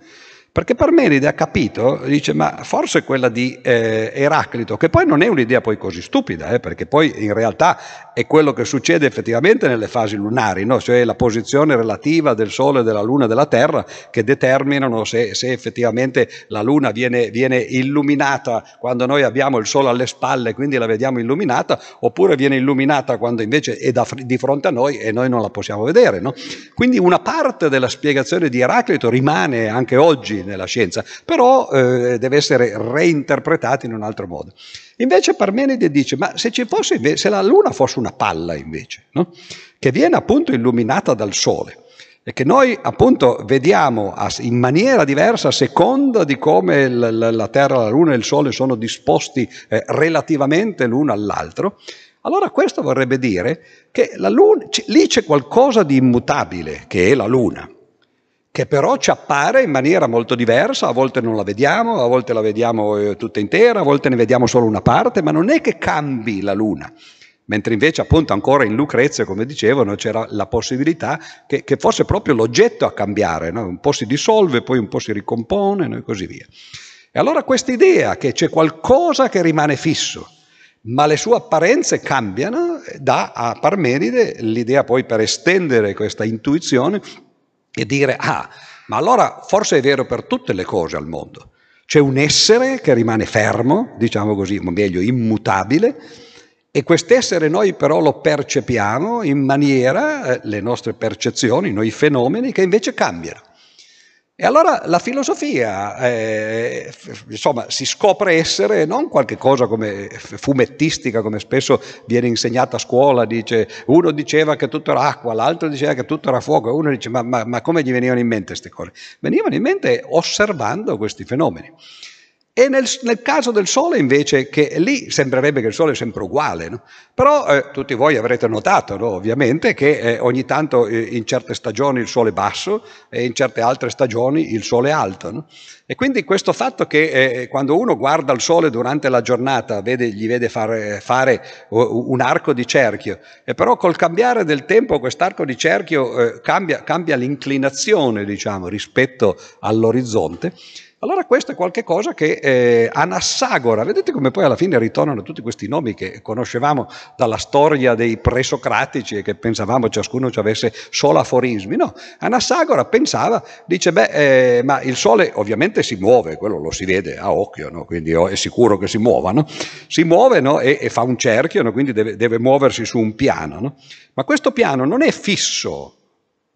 A: Perché Parmenide ha capito, dice, ma forse quella di eh, Eraclito, che poi non è un'idea poi così stupida, eh, perché poi in realtà è quello che succede effettivamente nelle fasi lunari, no? cioè la posizione relativa del Sole, della Luna e della Terra, che determinano se, se effettivamente la Luna viene, viene, illuminata quando noi abbiamo il Sole alle spalle, quindi la vediamo illuminata, oppure viene illuminata quando invece è da, di fronte a noi e noi non la possiamo vedere. No? Quindi una parte della spiegazione di Eraclito rimane anche oggi nella scienza, però eh, deve essere reinterpretato in un altro modo. Invece Parmenide dice, ma se, fosse, se la Luna fosse una palla invece, no? che viene appunto illuminata dal Sole, e che noi appunto vediamo in maniera diversa a seconda di come la Terra, la Luna e il Sole sono disposti eh, relativamente l'uno all'altro, allora questo vorrebbe dire che luna, lì c'è qualcosa di immutabile, che è la Luna che però ci appare in maniera molto diversa, a volte non la vediamo, a volte la vediamo eh, tutta intera, a volte ne vediamo solo una parte, ma non è che cambi la Luna. Mentre invece appunto ancora in Lucrezia, come dicevano, c'era la possibilità che, che fosse proprio l'oggetto a cambiare, no? un po' si dissolve, poi un po' si ricompone no? e così via. E allora questa idea che c'è qualcosa che rimane fisso, ma le sue apparenze cambiano, dà a Parmenide l'idea poi per estendere questa intuizione e dire, ah, ma allora forse è vero per tutte le cose al mondo. C'è un essere che rimane fermo, diciamo così, o meglio immutabile, e quest'essere noi però lo percepiamo in maniera, eh, le nostre percezioni, noi fenomeni, che invece cambiano. E allora la filosofia, eh, insomma, si scopre essere non qualche cosa come fumettistica, come spesso viene insegnata a scuola, dice, uno diceva che tutto era acqua, l'altro diceva che tutto era fuoco, e uno dice, ma, ma, ma come gli venivano in mente queste cose? Venivano in mente osservando questi fenomeni. E nel, nel, caso del Sole invece, che lì sembrerebbe che il Sole è sempre uguale, no? però eh, tutti voi avrete notato no? ovviamente che eh, ogni tanto eh, in certe stagioni il Sole è basso e in certe altre stagioni il Sole è alto. No? E quindi questo fatto che eh, quando uno guarda il Sole durante la giornata vede, gli vede fare, fare, un arco di cerchio, e però col cambiare del tempo quest'arco di cerchio eh, cambia, cambia l'inclinazione diciamo, rispetto all'orizzonte, allora questo è qualcosa che eh, Anassagora, vedete come poi alla fine ritornano tutti questi nomi che conoscevamo dalla storia dei presocratici e che pensavamo ciascuno ci avesse solo aforismi, no, Anassagora pensava, dice beh, eh, ma il sole ovviamente si muove, quello lo si vede a occhio, no? quindi è sicuro che si muova, no? si muove e, e, fa un cerchio, quindi deve, deve, muoversi su un piano, ma questo piano non è fisso,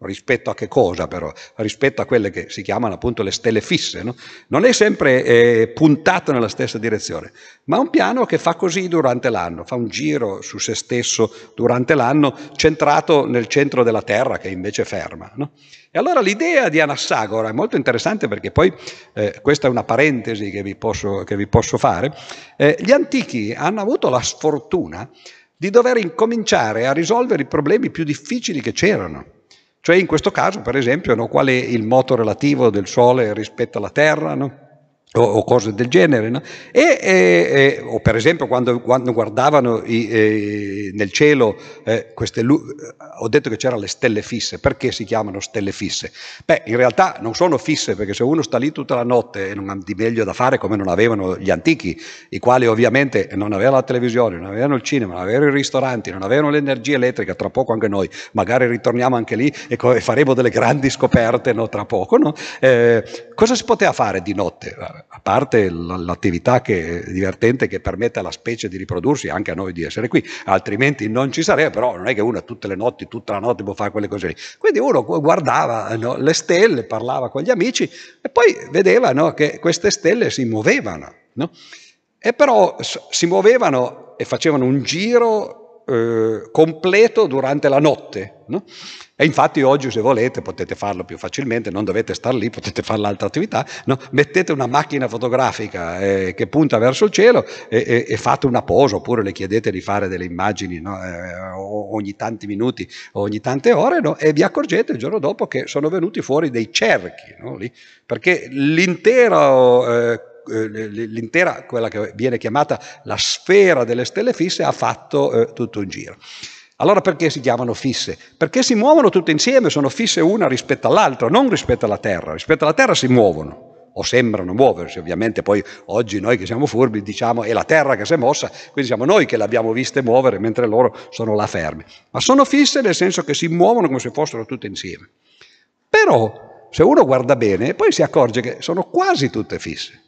A: Rispetto a che cosa però? Rispetto a quelle che si chiamano appunto le stelle fisse, no? Non è sempre eh, puntato nella stessa direzione, ma un piano che fa così durante l'anno, fa un giro su se stesso durante l'anno, centrato nel centro della Terra che invece è ferma. No? E allora l'idea di Anassagora è molto interessante perché poi, eh, questa è una parentesi che vi posso, che vi posso fare, eh, gli antichi hanno avuto la sfortuna di dover incominciare a risolvere i problemi più difficili che c'erano. Cioè in questo caso, per esempio, no, qual è il moto relativo del Sole rispetto alla Terra? No? O, o, cose del genere. No? E, e, o per esempio quando, quando guardavano i, eh, nel cielo eh, queste luci, ho detto che c'erano le stelle fisse, perché si chiamano stelle fisse? Beh, in realtà non sono fisse perché se uno sta lì tutta la notte e non ha di meglio da fare come non avevano gli antichi, i quali ovviamente non avevano la televisione, non avevano il cinema, non avevano i ristoranti, non avevano l'energia elettrica, tra poco anche noi, magari ritorniamo anche lì e, faremo delle grandi scoperte no, tra poco. No? Eh, cosa si poteva fare di notte? A parte l'attività che, divertente che permette alla specie di riprodursi, anche a noi di essere qui, altrimenti non ci sarebbe, però non è che uno tutte le notti, tutta la notte può fare quelle cose lì. Quindi uno guardava no, le stelle, parlava con gli amici e poi vedeva no, che queste stelle si muovevano. No? E però si muovevano e facevano un giro eh, completo durante la notte. No? E infatti oggi se volete potete farlo più facilmente, non dovete star lì, potete fare l'altra attività, no? mettete una macchina fotografica eh, che punta verso il cielo e, e, e, fate una posa oppure le chiedete di fare delle immagini no? eh, ogni tanti minuti, ogni tante ore e vi accorgete il giorno dopo che sono venuti fuori dei cerchi, perché l'intero... Eh, l'intera, quella che viene chiamata la sfera delle stelle fisse, ha fatto eh, tutto un giro. Allora perché si chiamano fisse? Perché si muovono tutte insieme, sono fisse una rispetto all'altra, non rispetto alla Terra. Rispetto alla Terra si muovono, o sembrano muoversi, ovviamente poi oggi noi che siamo furbi diciamo è la Terra che si è mossa, quindi siamo noi che le abbiamo viste muovere mentre loro sono là ferme. Ma sono fisse nel senso che si muovono come se fossero tutte insieme. Però se uno guarda bene poi si accorge che sono quasi tutte fisse.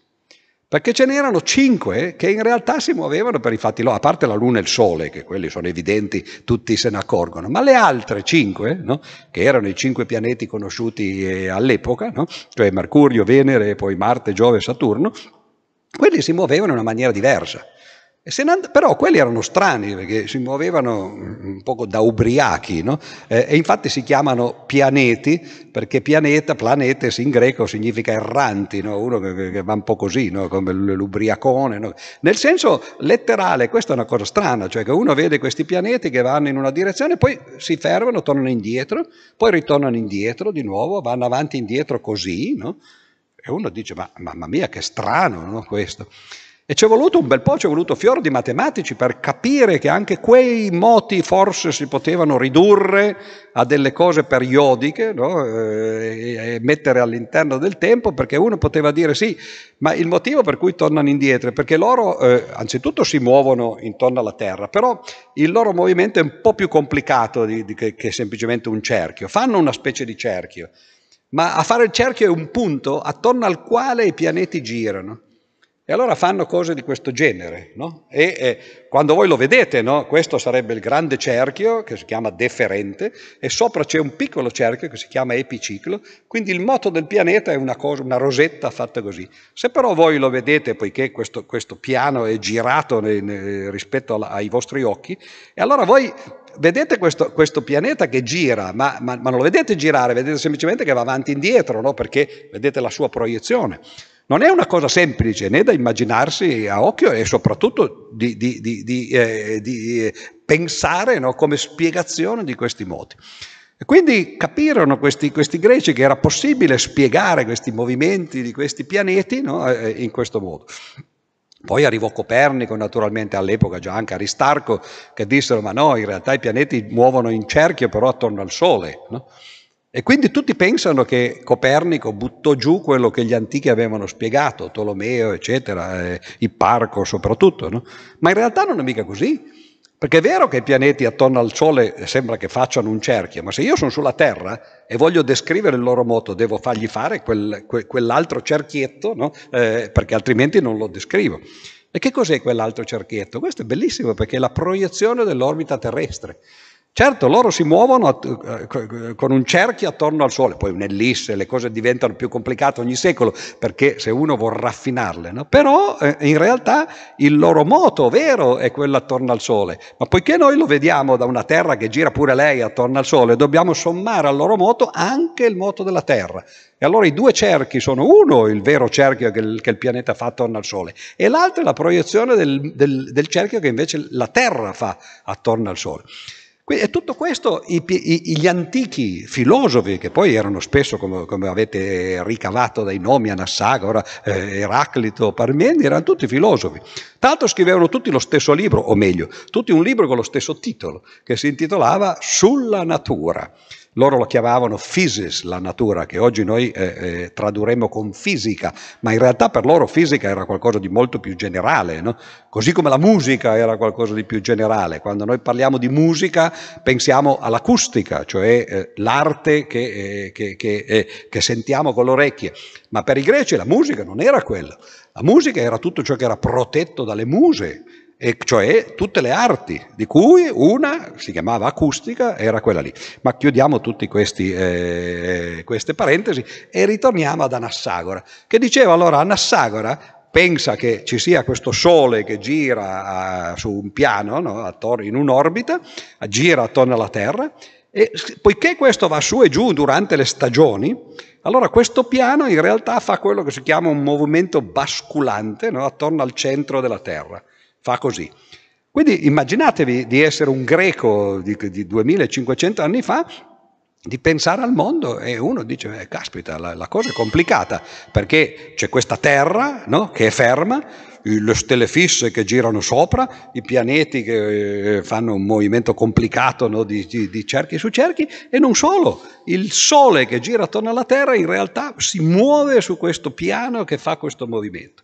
A: Perché ce n'erano cinque che in realtà si muovevano per i fatti loro, a parte la Luna e il Sole, che quelli sono evidenti, tutti se ne accorgono, ma le altre cinque, no? che erano i cinque pianeti conosciuti eh, all'epoca, no? cioè Mercurio, Venere, poi Marte, Giove e Saturno, quelli si muovevano in una maniera diversa. And- però quelli erano strani perché si muovevano un po' da ubriachi no? eh, e infatti si chiamano pianeti perché pianeta, planetes in greco significa erranti, no? uno che, che, va un po' così, no? come l'ubriacone. Nel senso letterale, questa è una cosa strana, cioè che uno vede questi pianeti che vanno in una direzione, poi si fermano, tornano indietro, poi ritornano indietro di nuovo, vanno avanti e indietro così, e uno dice ma mamma mia che strano questo. E ci è voluto un bel po', ci è voluto fior di matematici per capire che anche quei moti forse si potevano ridurre a delle cose periodiche no? e, mettere all'interno del tempo, perché uno poteva dire sì, ma il motivo per cui tornano indietro è perché loro eh, anzitutto si muovono intorno alla Terra, però il loro movimento è un po' più complicato di, di che, che semplicemente un cerchio, fanno una specie di cerchio. ma a fare il cerchio è un punto attorno al quale i pianeti girano. E allora fanno cose di questo genere, no? E eh, quando voi lo vedete, no? questo sarebbe il grande cerchio che si chiama deferente e sopra c'è un piccolo cerchio che si chiama epiciclo, quindi il moto del pianeta è una, cosa, una rosetta fatta così. Se però voi lo vedete, poiché questo, questo piano è girato ne, ne, rispetto alla, ai vostri occhi, e allora voi vedete questo, questo pianeta che gira, ma, ma, ma, non lo vedete girare, vedete semplicemente che va avanti e indietro, no? perché vedete la sua proiezione. Non è una cosa semplice né da immaginarsi a occhio e soprattutto di, di, di, di eh, eh, pensare no, come spiegazione di questi moti. E quindi capirono questi, questi, greci che era possibile spiegare questi movimenti di questi pianeti no, eh, in questo modo. Poi arrivò Copernico, naturalmente all'epoca già anche Aristarco, che dissero ma no, in realtà i pianeti muovono in cerchio però attorno al Sole. No? E quindi tutti pensano che Copernico buttò giù quello che gli antichi avevano spiegato, Tolomeo, eccetera, eh, Ipparco soprattutto, no? ma in realtà non è mica così, perché è vero che i pianeti attorno al Sole sembra che facciano un cerchio, ma se io sono sulla Terra e voglio descrivere il loro moto, devo fargli fare quel, que, quell'altro cerchietto, no? eh, perché altrimenti non lo descrivo. E che cos'è quell'altro cerchietto? Questo è bellissimo perché è la proiezione dell'orbita terrestre. Certo, loro si muovono eh, con un cerchio attorno al Sole, poi un'ellisse, le cose diventano più complicate ogni secolo, perché se uno vuole raffinarle, no? però eh, in realtà il loro moto vero è quello attorno al Sole, ma poiché noi lo vediamo da una Terra che gira pure lei attorno al Sole, dobbiamo sommare al loro moto anche il moto della Terra. E allora i due cerchi sono uno, il vero cerchio che il, che il pianeta fa attorno al Sole, e l'altro è la proiezione del, del, del cerchio che invece la Terra fa attorno al Sole. E tutto questo i, i, gli antichi filosofi, che poi erano spesso, come, come avete ricavato dai nomi Anassagora, eh, Eraclito, Parmendi, erano tutti filosofi. Tanto scrivevano tutti lo stesso libro, o meglio, tutti un libro con lo stesso titolo, che si intitolava Sulla natura. Loro lo chiamavano physis, la natura, che oggi noi eh, eh, tradurremo con fisica, ma in realtà per loro fisica era qualcosa di molto più generale, no? così come la musica era qualcosa di più generale. Quando noi parliamo di musica pensiamo all'acustica, cioè eh, l'arte che, eh, che, che, eh, che sentiamo con le orecchie, ma per i greci la musica non era quella. La musica era tutto ciò che era protetto dalle muse, e cioè tutte le arti, di cui una si chiamava acustica, era quella lì. Ma chiudiamo tutte eh, queste parentesi e ritorniamo ad Anassagora, che diceva allora Anassagora pensa che ci sia questo Sole che gira uh, su un piano, no, in un'orbita, gira attorno alla Terra, e poiché questo va su e giù durante le stagioni, allora questo piano in realtà fa quello che si chiama un movimento basculante no, attorno al centro della Terra fa così. Quindi immaginatevi di essere un greco di, di 2500 anni fa, di pensare al mondo e uno dice, eh, caspita, la, la, cosa è complicata perché c'è questa terra no, che è ferma, le stelle fisse che girano sopra, i pianeti che eh, fanno un movimento complicato no, di, di, di cerchi su cerchi e non solo, il Sole che gira attorno alla Terra in realtà si muove su questo piano che fa questo movimento.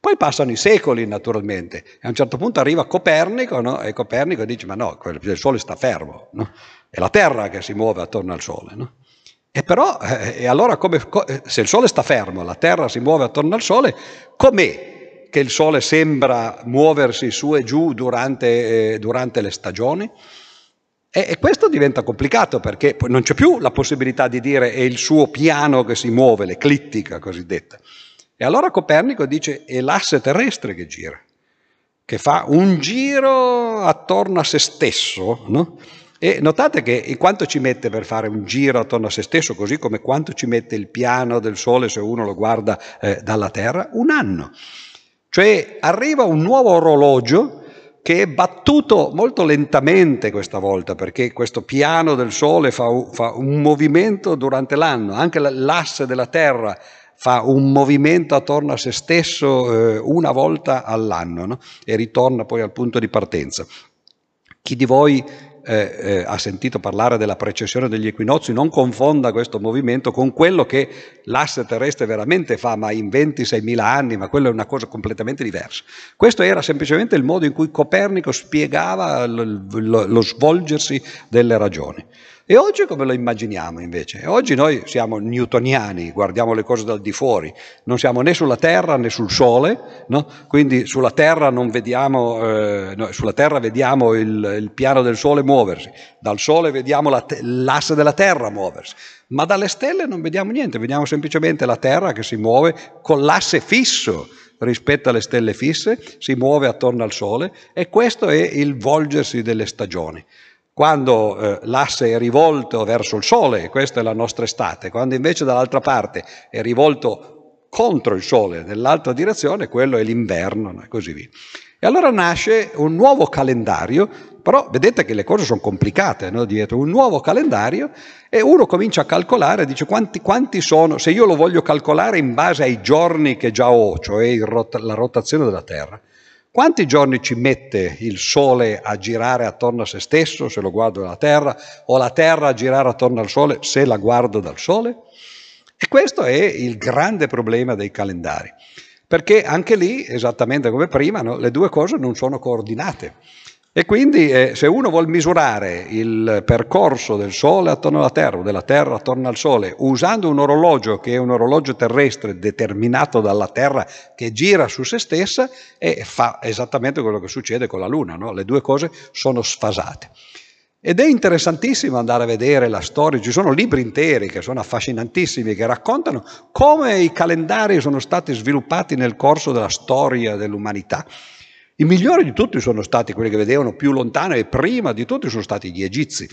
A: Poi passano i secoli naturalmente e a un certo punto arriva Copernico no? e Copernico dice ma no, il Sole sta fermo, no? è la Terra che si muove attorno al Sole. No? E però, eh, e allora come, se il Sole sta fermo, la Terra si muove attorno al Sole, com'è che il Sole sembra muoversi su e giù durante, eh, durante le stagioni? E, e, questo diventa complicato perché non c'è più la possibilità di dire è il suo piano che si muove, l'eclittica cosiddetta. E allora Copernico dice è l'asse terrestre che gira, che fa un giro attorno a se stesso, no? E notate che quanto ci mette per fare un giro attorno a se stesso, così come quanto ci mette il piano del Sole se uno lo guarda eh, dalla Terra? Un anno. Cioè arriva un nuovo orologio che è battuto molto lentamente questa volta, perché questo piano del Sole fa fa un movimento durante l'anno, anche l'asse della Terra fa un movimento attorno a se stesso eh, una volta all'anno no? e ritorna poi al punto di partenza. Chi di voi eh, eh, ha sentito parlare della precessione degli equinozi, non confonda questo movimento con quello che l'asse terrestre veramente fa, ma in 26.000 anni, ma quello è una cosa completamente diversa. Questo era semplicemente il modo in cui Copernico spiegava lo, lo, lo svolgersi delle ragioni. E oggi come lo immaginiamo invece? Oggi noi siamo newtoniani, guardiamo le cose dal di fuori, non siamo né sulla Terra né sul Sole, no? quindi sulla Terra, vediamo, eh, no, sulla terra vediamo il, il, piano del Sole muoversi, dal Sole vediamo la te- l'asse della Terra muoversi, ma dalle stelle non vediamo niente, vediamo semplicemente la Terra che si muove con l'asse fisso rispetto alle stelle fisse, si muove attorno al Sole e questo è il volgersi delle stagioni quando eh, l'asse è rivolto verso il Sole, questa è la nostra estate, quando invece dall'altra parte è rivolto contro il Sole, nell'altra direzione, quello è l'inverno e così via. E allora nasce un nuovo calendario, però vedete che le cose sono complicate no? dietro, un nuovo calendario e uno comincia a calcolare, dice quanti, quanti, sono, se io lo voglio calcolare in base ai giorni che già ho, cioè rot- la rotazione della Terra, quanti giorni ci mette il Sole a girare attorno a se stesso se lo guardo dalla Terra o la Terra a girare attorno al Sole se la guardo dal Sole? E questo è il grande problema dei calendari, perché anche lì, esattamente come prima, no, le due cose non sono coordinate. E quindi eh, se uno vuole misurare il percorso del Sole attorno alla Terra o della Terra attorno al Sole usando un orologio che è un orologio terrestre determinato dalla Terra che gira su se stessa, eh, fa esattamente quello che succede con la Luna, no? le due cose sono sfasate. Ed è interessantissimo andare a vedere la storia, ci sono libri interi che sono affascinantissimi, che raccontano come i calendari sono stati sviluppati nel corso della storia dell'umanità. I migliori di tutti sono stati quelli che vedevano più lontano e prima di tutti sono stati gli egizi.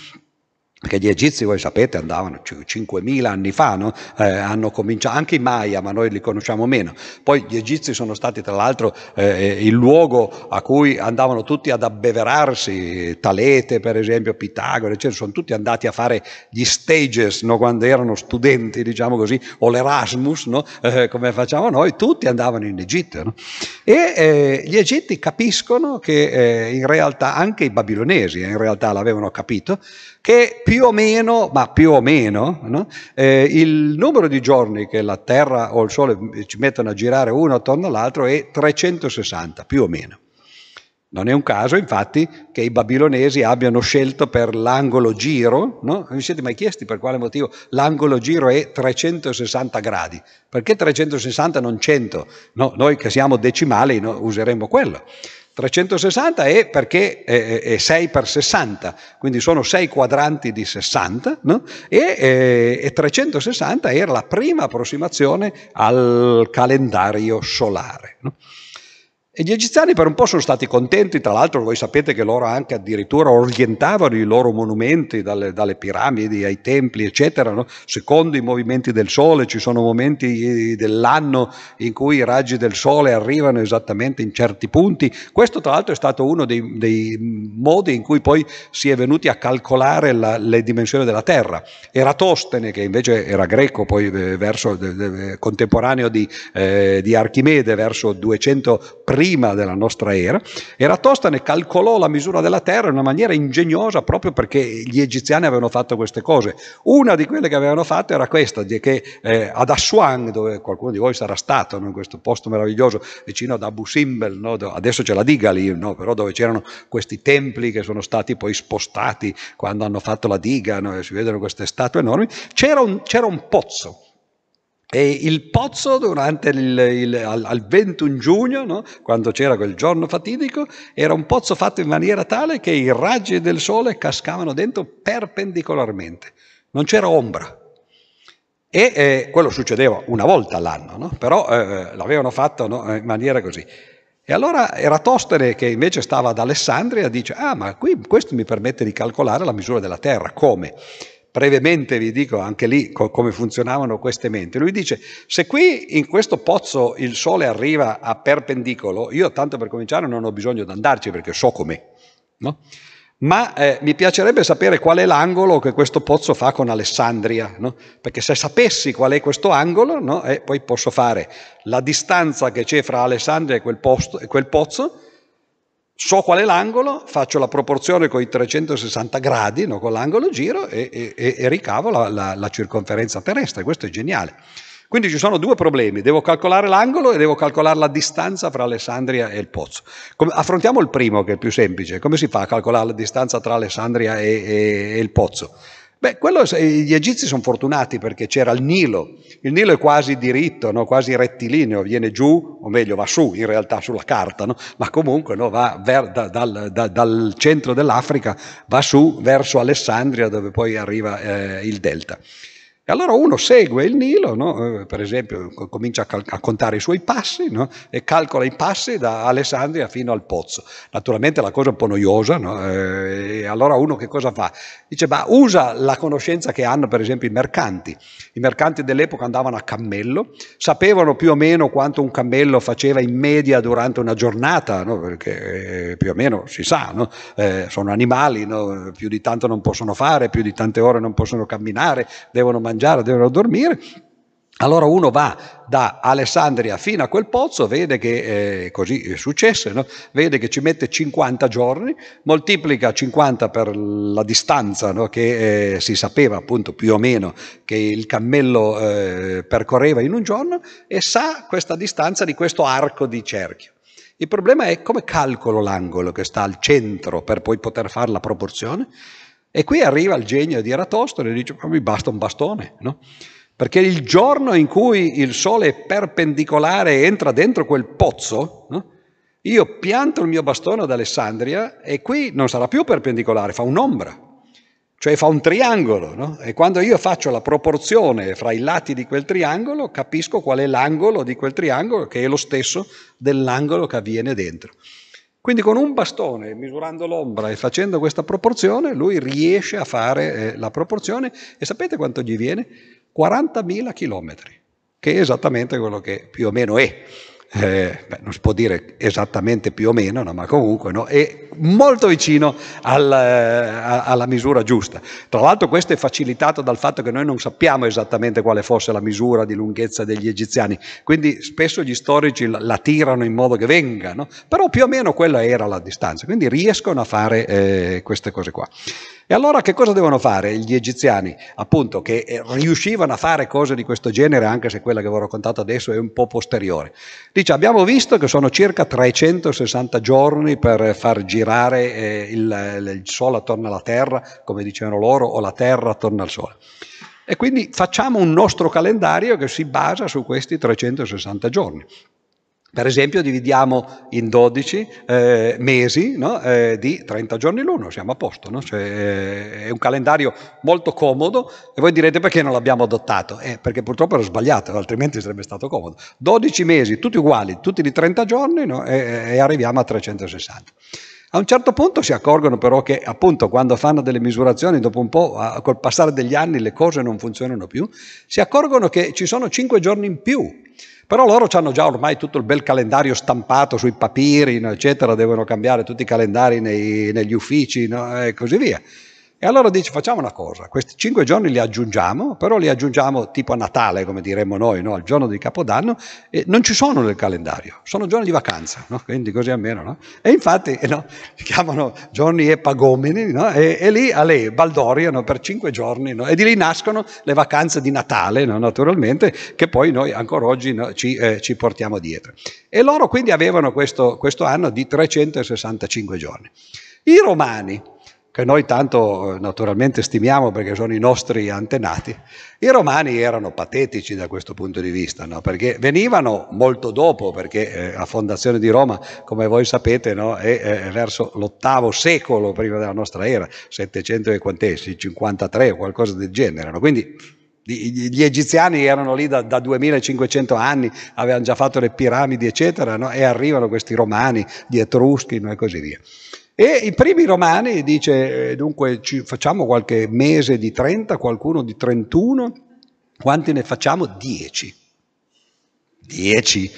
A: Perché gli egizi, voi sapete, andavano 5.000 anni fa, no? eh, hanno cominciato, anche i Maya, ma noi li conosciamo meno. Poi gli egizi sono stati tra l'altro eh, il luogo a cui andavano tutti ad abbeverarsi, Talete per esempio, Pitagora, eccetera, sono tutti andati a fare gli stages no? quando erano studenti, diciamo così, o l'Erasmus, no? eh, come facciamo noi, tutti andavano in Egitto. E eh, gli egizi capiscono che eh, in realtà anche i babilonesi eh, in realtà l'avevano capito, che più o meno, ma più o meno, no? eh, il numero di giorni che la Terra o il Sole ci mettono a girare uno attorno all'altro è 360, più o meno. Non è un caso, infatti, che i babilonesi abbiano scelto per l'angolo giro, no? Vi siete mai chiesti per quale motivo l'angolo giro è 360 gradi? Perché 360 non 100? No, noi che siamo decimali no, useremo quello. 360 è perché è 6 per 60, quindi sono 6 quadranti di 60, no? e, e 360 era la prima approssimazione al calendario solare. No? E gli egiziani per un po' sono stati contenti, tra l'altro voi sapete che loro anche addirittura orientavano i loro monumenti dalle, dalle piramidi ai templi, eccetera, no? secondo i movimenti del sole, ci sono momenti dell'anno in cui i raggi del sole arrivano esattamente in certi punti. Questo tra l'altro è stato uno dei, dei modi in cui poi si è venuti a calcolare la, le dimensioni della Terra. Eratostene, che invece era greco, poi eh, verso, de, contemporaneo di, eh, di Archimede, verso 200 prima prima della nostra era, Eratostane calcolò la misura della Terra in una maniera ingegnosa proprio perché gli egiziani avevano fatto queste cose. Una di quelle che avevano fatto era questa, che eh, ad Aswan, dove qualcuno di voi sarà stato, no? in questo posto meraviglioso vicino ad Abu Simbel, no? adesso c'è la diga lì, no? però dove c'erano questi templi che sono stati poi spostati quando hanno fatto la diga, e si vedono queste statue enormi, c'era un, c'era un pozzo e il pozzo durante il, il, al, al, 21 giugno, no? quando c'era quel giorno fatidico, era un pozzo fatto in maniera tale che i raggi del sole cascavano dentro perpendicolarmente, non c'era ombra. E eh, quello succedeva una volta all'anno, no? però eh, l'avevano fatto no? in maniera così. E allora Eratostene, che invece stava ad Alessandria, dice, ah ma qui questo mi permette di calcolare la misura della Terra, come? Brevemente vi dico anche lì co- come funzionavano queste menti. Lui dice, se qui in questo pozzo il sole arriva a perpendicolo, io tanto per cominciare non ho bisogno di andarci perché so com'è, no? Ma eh, mi piacerebbe sapere qual è l'angolo che questo pozzo fa con Alessandria, no? perché se sapessi qual è questo angolo, no? eh, poi posso fare la distanza che c'è fra Alessandria e quel, posto, e quel pozzo, so qual è l'angolo, faccio la proporzione con i 360 gradi, no, con l'angolo giro e, e, e ricavo la, la, la, circonferenza terrestre. Questo è geniale. Quindi ci sono due problemi, devo calcolare l'angolo e devo calcolare la distanza fra Alessandria e il pozzo. Come, affrontiamo il primo che è più semplice, come si fa a calcolare la distanza tra Alessandria e, e il pozzo? Beh, quello, gli egizi sono fortunati perché c'era il Nilo. Il Nilo è quasi diritto, no? quasi rettilineo, viene giù, o meglio va su in realtà sulla carta, no? ma comunque no? va ver, da, dal, da, dal, centro dell'Africa, va su verso Alessandria dove poi arriva eh, il delta. E allora uno segue il Nilo, no? Eh, per esempio comincia a, cal- a, contare i suoi passi no? e calcola i passi da Alessandria fino al pozzo. Naturalmente la cosa è un po' noiosa, no? eh, e allora uno che cosa fa? Dice, ma usa la conoscenza che hanno per esempio i mercanti. I mercanti dell'epoca andavano a cammello, sapevano più o meno quanto un cammello faceva in media durante una giornata, perché eh, più o meno si sa, eh, sono animali, più di tanto non possono fare, più di tante ore non possono camminare, devono mangiare mangiare, devono dormire. Allora uno va da Alessandria fino a quel pozzo, vede che eh, così è successo, no? vede che ci mette 50 giorni, moltiplica 50 per la distanza no? che eh, si sapeva appunto più o meno che il cammello eh, percorreva in un giorno e sa questa distanza di questo arco di cerchio. Il problema è come calcolo l'angolo che sta al centro per poi poter fare la proporzione. E qui arriva il genio di Eratostene e dice, ma mi basta un bastone, no? Perché il giorno in cui il sole è perpendicolare e entra dentro quel pozzo, no? io pianto il mio bastone ad Alessandria e qui non sarà più perpendicolare, fa un'ombra, cioè fa un triangolo. No? E quando io faccio la proporzione fra i lati di quel triangolo, capisco qual è l'angolo di quel triangolo, che è lo stesso dell'angolo che avviene dentro. Quindi con un bastone, misurando l'ombra e facendo questa proporzione, lui riesce a fare eh, la proporzione e sapete quanto gli viene? 40.000 chilometri, che è esattamente quello che più o meno è eh, beh, non si può dire esattamente più o meno, no, ma comunque no, è molto vicino al, a, alla misura giusta. Tra l'altro questo è facilitato dal fatto che noi non sappiamo esattamente quale fosse la misura di lunghezza degli egiziani, quindi spesso gli storici la, la tirano in modo che venga, no? però più o meno quella era la distanza, quindi riescono a fare eh, queste cose qua. E allora che cosa devono fare gli egiziani? Appunto che eh, riuscivano a fare cose di questo genere, anche se quella che vi ho raccontato adesso è un po' posteriore. Dice, abbiamo visto che sono circa 360 giorni per far girare eh, il, il Sole attorno alla Terra, come dicevano loro, o la Terra attorno al Sole. E quindi facciamo un nostro calendario che si basa su questi 360 giorni. Per esempio dividiamo in 12 eh, mesi no? eh, di 30 giorni l'uno, siamo a posto. No? Cioè, eh, è un calendario molto comodo e voi direte perché non l'abbiamo adottato? Eh, perché purtroppo ero sbagliato, altrimenti sarebbe stato comodo. 12 mesi, tutti uguali, tutti di 30 giorni no? e, e arriviamo a 360. A un certo punto si accorgono però che appunto quando fanno delle misurazioni, dopo un po', col passare degli anni, le cose non funzionano più, si accorgono che ci sono 5 giorni in più però loro hanno già ormai tutto il bel calendario stampato sui papiri, no, eccetera, devono cambiare tutti i calendari nei, negli uffici no, e così via. E allora dice facciamo una cosa, questi cinque giorni li aggiungiamo, però li aggiungiamo tipo a Natale, come diremmo noi, no? al giorno di Capodanno, e non ci sono nel calendario, sono giorni di vacanza, no? quindi così almeno. No? E infatti no? si chiamano giorni epagomini, e, e, lì a lei baldoriano per cinque giorni, e di lì nascono le vacanze di Natale, naturalmente, che poi noi ancora oggi ci, eh, ci, portiamo dietro. E loro quindi avevano questo, questo anno di 365 giorni. I romani, che noi tanto eh, naturalmente stimiamo perché sono i nostri antenati, i romani erano patetici da questo punto di vista, no? perché venivano molto dopo, perché eh, la fondazione di Roma, come voi sapete, no? è, è, verso l'ottavo secolo prima della nostra era, 700 e quantessi, 53 o qualcosa del genere. No? Quindi gli egiziani erano lì da, da, 2500 anni, avevano già fatto le piramidi, eccetera, e arrivano questi romani, gli etruschi e così via. E i primi romani dice, eh, dunque ci facciamo qualche mese di 30, qualcuno di 31, quanti ne facciamo? 10. 10.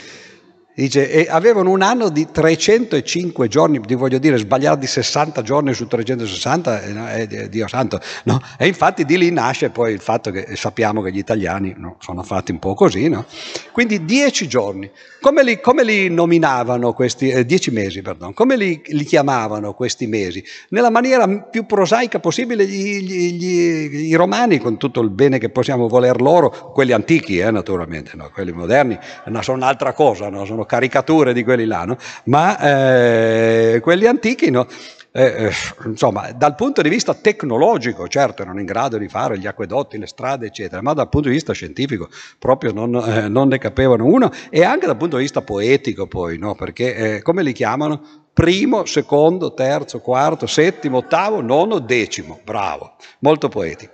A: Dice, e avevano un anno di 305 giorni, voglio dire, sbagliare di 60 giorni su 360, eh, eh, Dio santo, no? E infatti di lì nasce poi il fatto che sappiamo che gli italiani no, sono fatti un po' così, no? Quindi 10 giorni. Come li, come li nominavano questi, eh, 10 mesi, perdon, come li, li, chiamavano questi mesi? Nella maniera più prosaica possibile gli, gli, gli, i romani, con tutto il bene che possiamo voler loro, quelli antichi eh, naturalmente, no? quelli moderni, no, sono un'altra cosa, no? sono caricature di quelli là, no? ma eh, quelli antichi no? eh, eh, insomma, dal punto di vista tecnologico, certo, erano in grado di fare gli acquedotti, le strade, eccetera, ma dal punto di vista scientifico proprio non, eh, non ne capevano uno e anche dal punto di vista poetico poi, no? perché eh, come li chiamano? Primo, secondo, terzo, quarto, settimo, ottavo, nono, decimo, bravo, molto poetico.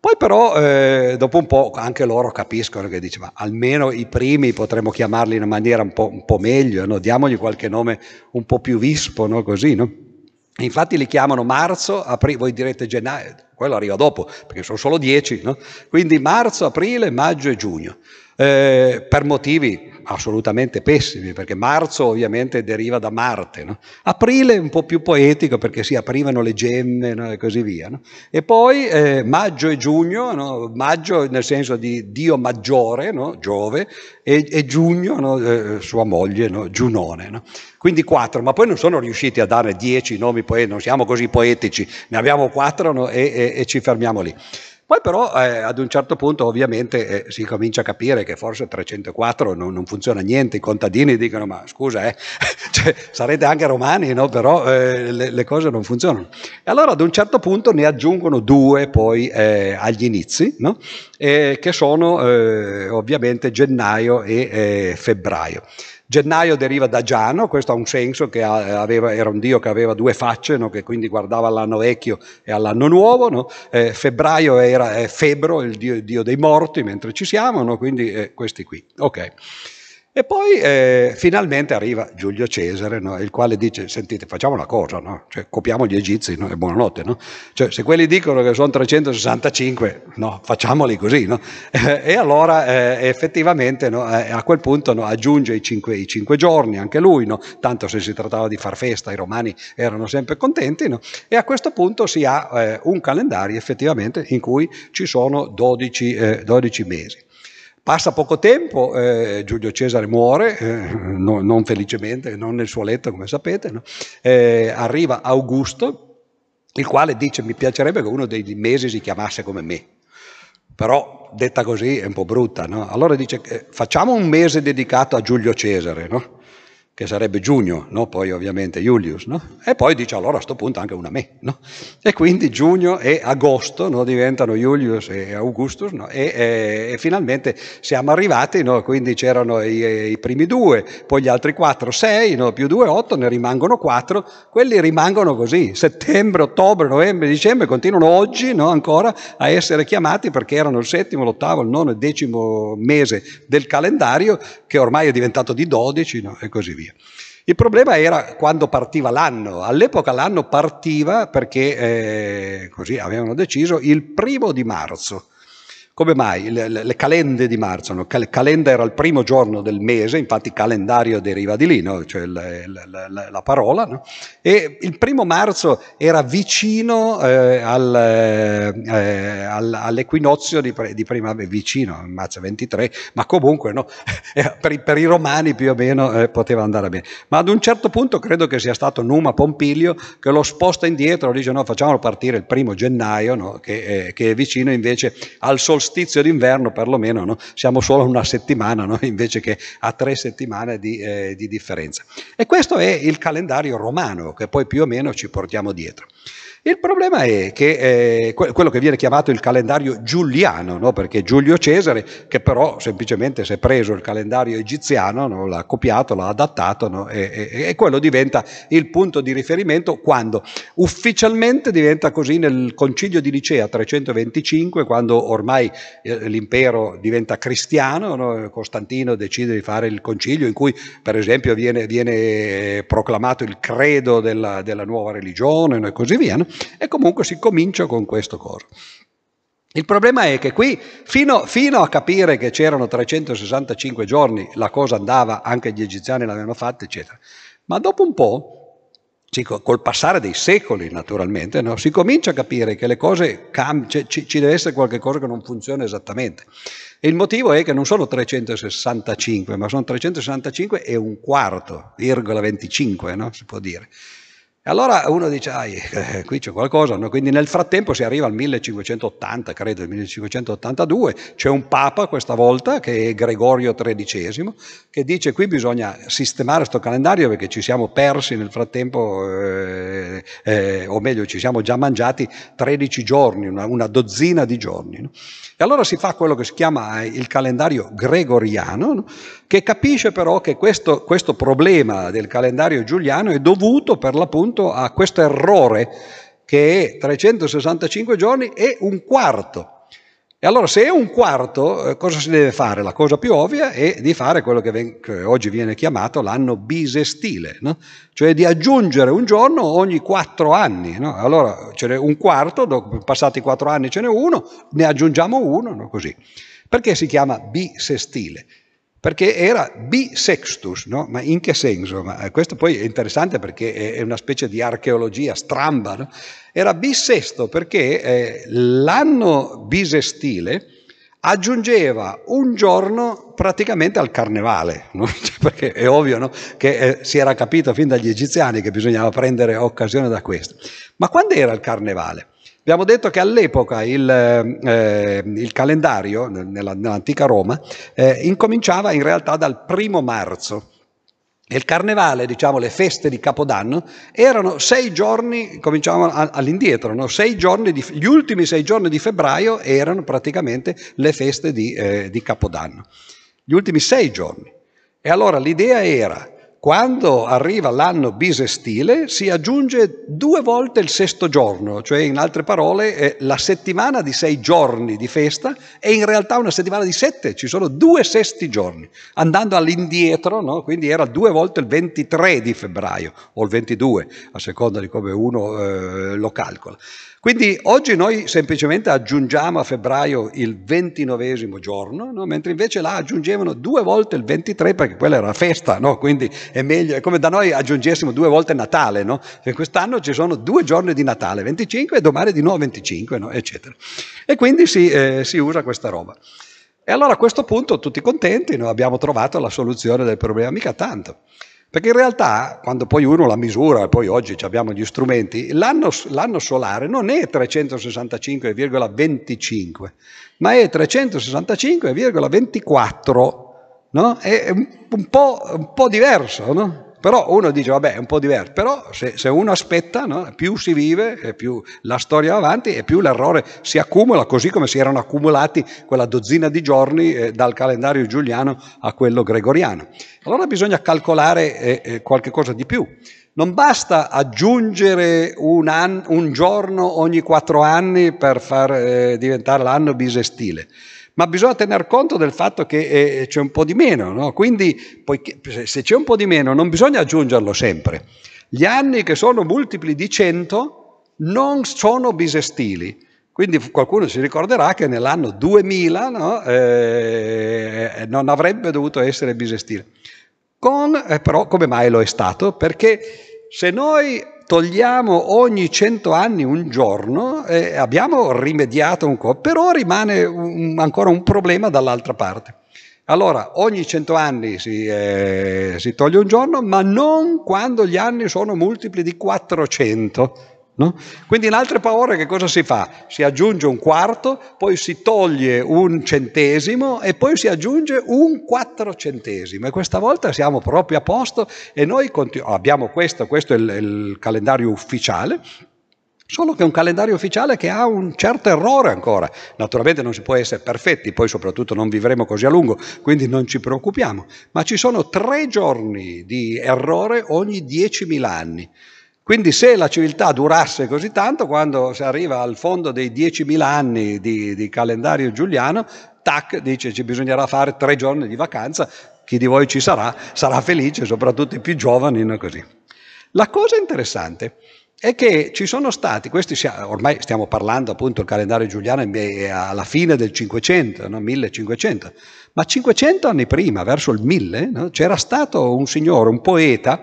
A: Poi però eh, dopo un po' anche loro capiscono che dice ma almeno i primi potremmo chiamarli in una maniera un po', un po meglio, no? diamogli qualche nome un po' più vispo, no? così, no? Infatti li chiamano marzo, aprile, voi direte gennaio, quello arriva dopo, perché sono solo dieci, no? Quindi marzo, aprile, maggio e giugno. Eh, per motivi assolutamente pessimi, perché marzo ovviamente deriva da Marte, no? aprile un po' più poetico perché si aprivano le gemme no? e così via, no? e poi eh, maggio e giugno, maggio nel senso di Dio maggiore, Giove, e, e giugno eh, sua moglie, Giunone. Quindi quattro, ma poi non sono riusciti a dare dieci nomi poetici, non siamo così poetici, ne abbiamo quattro e, e, e ci fermiamo lì. Poi però eh, ad un certo punto ovviamente eh, si comincia a capire che forse 304 non, non, funziona niente, i contadini dicono ma scusa, eh, cioè, sarete anche romani, no? però eh, le, le, cose non funzionano. E allora ad un certo punto ne aggiungono due poi eh, agli inizi, no? che sono eh, ovviamente gennaio e febbraio. Gennaio deriva da Giano, questo ha un senso, che aveva, era un dio che aveva due facce, no? che quindi guardava all'anno vecchio e all'anno nuovo. No? Eh, febbraio era eh, Febro, il dio, il dio, dei morti, mentre ci siamo, no? quindi eh, questi qui. Okay. E poi eh, finalmente arriva Giulio Cesare, no? il quale dice, sentite, facciamo una cosa, no? cioè, copiamo gli egizi no? e buonanotte. Cioè, se quelli dicono che sono 365, no, facciamoli così. Eh, e allora eh, effettivamente eh, a quel punto aggiunge i cinque, i cinque, giorni, anche lui, tanto se si trattava di far festa i romani erano sempre contenti, e a questo punto si ha eh, un calendario effettivamente in cui ci sono 12, 12 eh, mesi. Passa poco tempo, eh, Giulio Cesare muore, eh, no, non felicemente, non nel suo letto come sapete, no? eh, arriva Augusto, il quale dice mi piacerebbe che uno dei mesi si chiamasse come me, però detta così è un po' brutta, no? allora dice eh, facciamo un mese dedicato a Giulio Cesare, no? Che sarebbe giugno, no? poi ovviamente Julius, no? e poi dice allora a questo punto anche una me. No? E quindi giugno e agosto diventano Julius e Augustus e, e, e, finalmente siamo arrivati, quindi c'erano i, i, primi due, poi gli altri quattro, sei, più due, otto, ne rimangono quattro, quelli rimangono così, settembre, ottobre, novembre, dicembre, continuano oggi ancora a essere chiamati perché erano il settimo, l'ottavo, il nono e il decimo mese del calendario che ormai è diventato di dodici e così via. Il problema era quando partiva l'anno. All'epoca l'anno partiva perché, eh, così avevano deciso, il primo di marzo. Come mai? Le, le, le calende di marzo, no? Cal- calenda era il primo giorno del mese, infatti calendario deriva di lì, no? cioè la, la, la parola, no? e il primo marzo era vicino eh, al, eh, al, all'equinozio di, di primavera, vicino, marzo 23, ma comunque eh, per, per, i romani più o meno eh, poteva andare bene. Ma ad un certo punto credo che sia stato Numa Pompilio che lo sposta indietro, dice no, facciamolo partire il primo gennaio, che, che, è vicino invece al solstizio solstizio d'inverno perlomeno no? siamo solo a una settimana no? invece che a tre settimane di, eh, di differenza. E questo è il calendario romano che poi più o meno ci portiamo dietro. Il problema è che eh, quello che viene chiamato il calendario giuliano, no? perché Giulio Cesare, che però semplicemente si è preso il calendario egiziano, no? l'ha copiato, l'ha adattato no? e, e, e, quello diventa il punto di riferimento quando ufficialmente diventa così nel concilio di Nicea 325, quando ormai eh, l'impero diventa cristiano, Costantino decide di fare il concilio in cui per esempio viene, viene proclamato il credo della, della nuova religione e così via e comunque si comincia con questo coro. Il problema è che qui, fino, fino, a capire che c'erano 365 giorni, la cosa andava, anche gli egiziani l'avevano fatta, eccetera. Ma dopo un po', col passare dei secoli naturalmente, no, si comincia a capire che le cose cambiano, ci, ci, deve essere qualcosa che non funziona esattamente. E il motivo è che non sono 365, ma sono 365 e un quarto, virgola 25, no, si può dire. Allora uno dice, ah, eh, qui c'è qualcosa, no? quindi nel frattempo si arriva al 1580, credo, il 1582, c'è un papa questa volta che è Gregorio XIII, che dice qui bisogna sistemare questo calendario perché ci siamo persi nel frattempo, eh, eh, o meglio ci siamo già mangiati 13 giorni, una, una dozzina di giorni. No? E allora si fa quello che si chiama il calendario gregoriano, no? Che capisce però che questo, questo problema del calendario giuliano è dovuto per l'appunto a questo errore che è 365 giorni e un quarto. E allora se è un quarto, eh, cosa si deve fare? La cosa più ovvia è di fare quello che, ven- che oggi viene chiamato l'anno bisestile, no? cioè di aggiungere un giorno ogni quattro anni. No? Allora ce n'è un quarto, dopo passati quattro anni ce n'è uno, ne aggiungiamo uno, no? così. Perché si chiama bisestile? Perché era bisextus, no? ma in che senso? Ma eh, questo poi è interessante perché è una specie di archeologia stramba. No? Era bisesto perché eh, l'anno bisestile aggiungeva un giorno praticamente al carnevale, no? Cioè, perché è ovvio che eh, si era capito fin dagli egiziani che bisognava prendere occasione da questo. Ma quando era il carnevale? Abbiamo detto che all'epoca il, eh, il calendario nella, nell'antica Roma eh, incominciava in realtà dal primo marzo. il carnevale, diciamo le feste di Capodanno, erano sei giorni, cominciavano all'indietro, no? sei giorni di, gli ultimi sei giorni di febbraio erano praticamente le feste di, eh, di Capodanno. Gli ultimi sei giorni. E allora l'idea era quando arriva l'anno bisestile si aggiunge due volte il sesto giorno, cioè in altre parole la settimana di sei giorni di festa è in realtà una settimana di sette, ci sono due sesti giorni, andando all'indietro, no? quindi era due volte il 23 di febbraio o il 22, a seconda di come uno eh, lo calcola. Quindi oggi noi semplicemente aggiungiamo a febbraio il ventinovesimo giorno, no? mentre invece là aggiungevano due volte il 23 perché quella era festa, no? quindi è meglio, è come da noi aggiungessimo due volte Natale, no? quest'anno ci sono due giorni di Natale, 25 e domani di nuovo 25, no? eccetera. E quindi si, eh, si usa questa roba. E allora a questo punto tutti contenti, noi abbiamo trovato la soluzione del problema, mica tanto. Perché in realtà, quando poi uno la misura, poi oggi abbiamo gli strumenti, l'anno, l'anno solare non è 365,25, ma è 365,24, no? È un po', un po diverso, no? Però uno dice, vabbè, è un po' diverso, però se, se uno aspetta, no? più si vive, più la storia va avanti e più l'errore si accumula, così come si erano accumulati quella dozzina di giorni eh, dal calendario giuliano a quello gregoriano. Allora bisogna calcolare eh, eh, qualche cosa di più. Non basta aggiungere un, an- un giorno ogni quattro anni per far eh, diventare l'anno bisestile ma bisogna tener conto del fatto che eh, c'è un po' di meno, no? quindi poiché, se c'è un po' di meno non bisogna aggiungerlo sempre. Gli anni che sono multipli di 100 non sono bisestili, quindi qualcuno si ricorderà che nell'anno 2000 no, eh, non avrebbe dovuto essere bisestile. Con, eh, però come mai lo è stato? Perché se noi togliamo ogni cento anni un giorno, eh, abbiamo rimediato un po', però rimane un, ancora un problema dall'altra parte. Allora, ogni cento anni si, eh, si, toglie un giorno, ma non quando gli anni sono multipli di 400. No? Quindi in altre parole che cosa si fa? Si aggiunge un quarto, poi si toglie un centesimo e poi si aggiunge un quattrocentesimo e questa volta siamo proprio a posto e noi continu- abbiamo questo, questo è il, il calendario ufficiale, Solo che è un calendario ufficiale che ha un certo errore ancora. Naturalmente non si può essere perfetti, poi soprattutto non vivremo così a lungo, quindi non ci preoccupiamo. Ma ci sono tre giorni di errore ogni 10.000 anni. Quindi se la civiltà durasse così tanto, quando si arriva al fondo dei 10.000 anni di, di calendario giuliano, tac, dice ci bisognerà fare tre giorni di vacanza, chi di voi ci sarà sarà felice, soprattutto i più giovani, no così. La cosa interessante è che ci sono stati, questi ormai stiamo parlando appunto del calendario giuliano alla fine del 500, no? 1500, ma 500 anni prima, verso il 1000, no? c'era stato un signore, un poeta,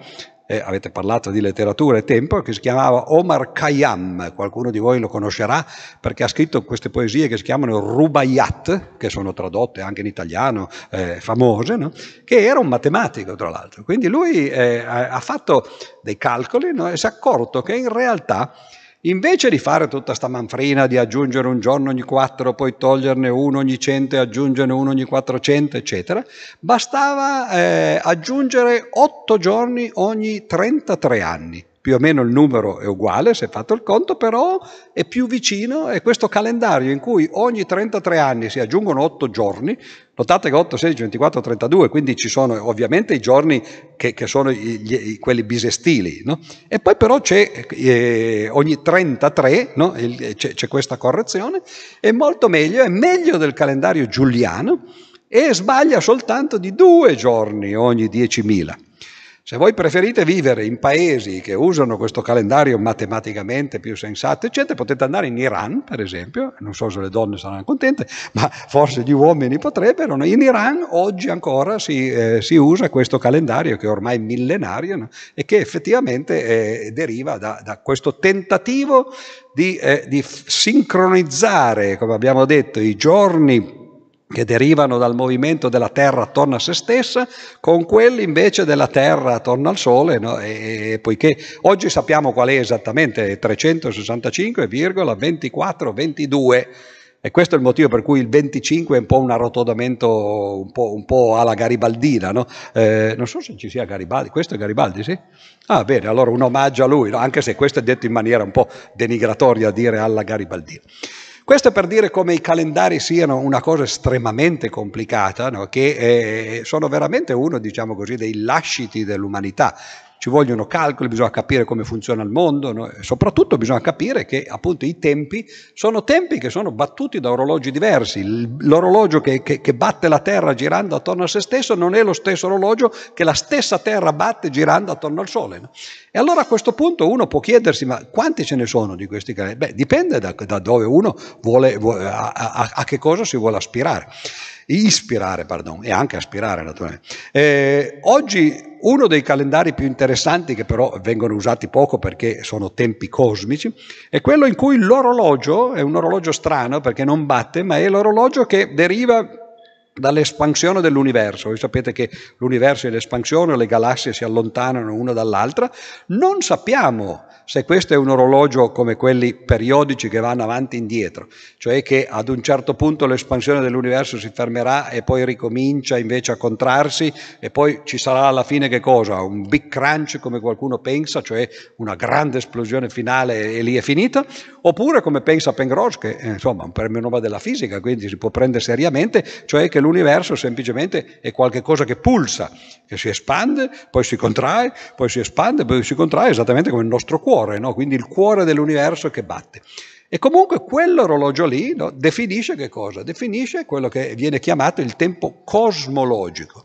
A: eh, avete parlato di letteratura e tempo, che si chiamava Omar Khayyam, qualcuno di voi lo conoscerà perché ha scritto queste poesie che si chiamano Rubaiyat, che sono tradotte anche in italiano, eh, famose, no? che era un matematico tra l'altro. Quindi lui eh, ha fatto dei calcoli no? e si è accorto che in realtà Invece di fare tutta sta manfrina di aggiungere un giorno ogni quattro, poi toglierne uno ogni cento e aggiungerne uno ogni quattrocento, eccetera, bastava eh, aggiungere otto giorni ogni 33 anni più o meno il numero è uguale, se fatto il conto, però è più vicino, è questo calendario in cui ogni 33 anni si aggiungono 8 giorni, notate che 8, 16, 24, 32, quindi ci sono ovviamente i giorni che, che sono gli, quelli bisestili, no? e poi però c'è eh, ogni 33, no? Il, c'è, c'è questa correzione, è molto meglio, è meglio del calendario giuliano e sbaglia soltanto di due giorni ogni 10.000. Se voi preferite vivere in paesi che usano questo calendario matematicamente più sensato, eccetera, potete andare in Iran, per esempio, non so se le donne saranno contente, ma forse gli uomini potrebbero. In Iran oggi ancora si, eh, si usa questo calendario che è ormai millenario no? e che effettivamente eh, deriva da, da, questo tentativo di, eh, di sincronizzare, come abbiamo detto, i giorni che derivano dal movimento della Terra attorno a se stessa, con quelli invece della Terra attorno al Sole, no? e, e, poiché oggi sappiamo qual è esattamente 365,2422, e questo è il motivo per cui il 25 è un po' un arrotondamento un po', un po alla garibaldina, no? eh, non so se ci sia Garibaldi, questo è Garibaldi, sì? Ah bene, allora un omaggio a lui, no? anche se questo è detto in maniera un po' denigratoria dire alla garibaldina. Questo per dire come i calendari siano una cosa estremamente complicata, no? che eh, sono veramente uno, diciamo così, dei lasciti dell'umanità ci vogliono calcoli, bisogna capire come funziona il mondo no? e soprattutto bisogna capire che appunto i tempi sono tempi che sono battuti da orologi diversi. L'orologio che, che, che, batte la Terra girando attorno a se stesso non è lo stesso orologio che la stessa Terra batte girando attorno al Sole. No? E allora a questo punto uno può chiedersi ma quanti ce ne sono di questi calendari? Beh, dipende da, da dove uno vuole, a, a, a che cosa si vuole aspirare ispirare, pardon, e anche aspirare naturalmente. Eh, oggi uno dei calendari più interessanti, che però vengono usati poco perché sono tempi cosmici, è quello in cui l'orologio, è un orologio strano perché non batte, ma è l'orologio che deriva dall'espansione dell'universo. Voi sapete che l'universo è in espansione, le galassie si allontanano una dall'altra. Non sappiamo se questo è un orologio come quelli periodici che vanno avanti e indietro, cioè che ad un certo punto l'espansione dell'universo si fermerà e poi ricomincia invece a contrarsi e poi ci sarà alla fine che cosa? Un big crunch come qualcuno pensa, cioè una grande esplosione finale e lì è finita, oppure come pensa Penrose, che è insomma un premio Nobel della fisica, quindi si può prendere seriamente, cioè che l'universo semplicemente è qualcosa che pulsa, che si espande, poi si contrae, poi si espande, poi si contrae, esattamente come il nostro cuore cuore, no? quindi il cuore dell'universo che batte. E comunque quell'orologio lì no, definisce che cosa? Definisce quello che viene chiamato il tempo cosmologico,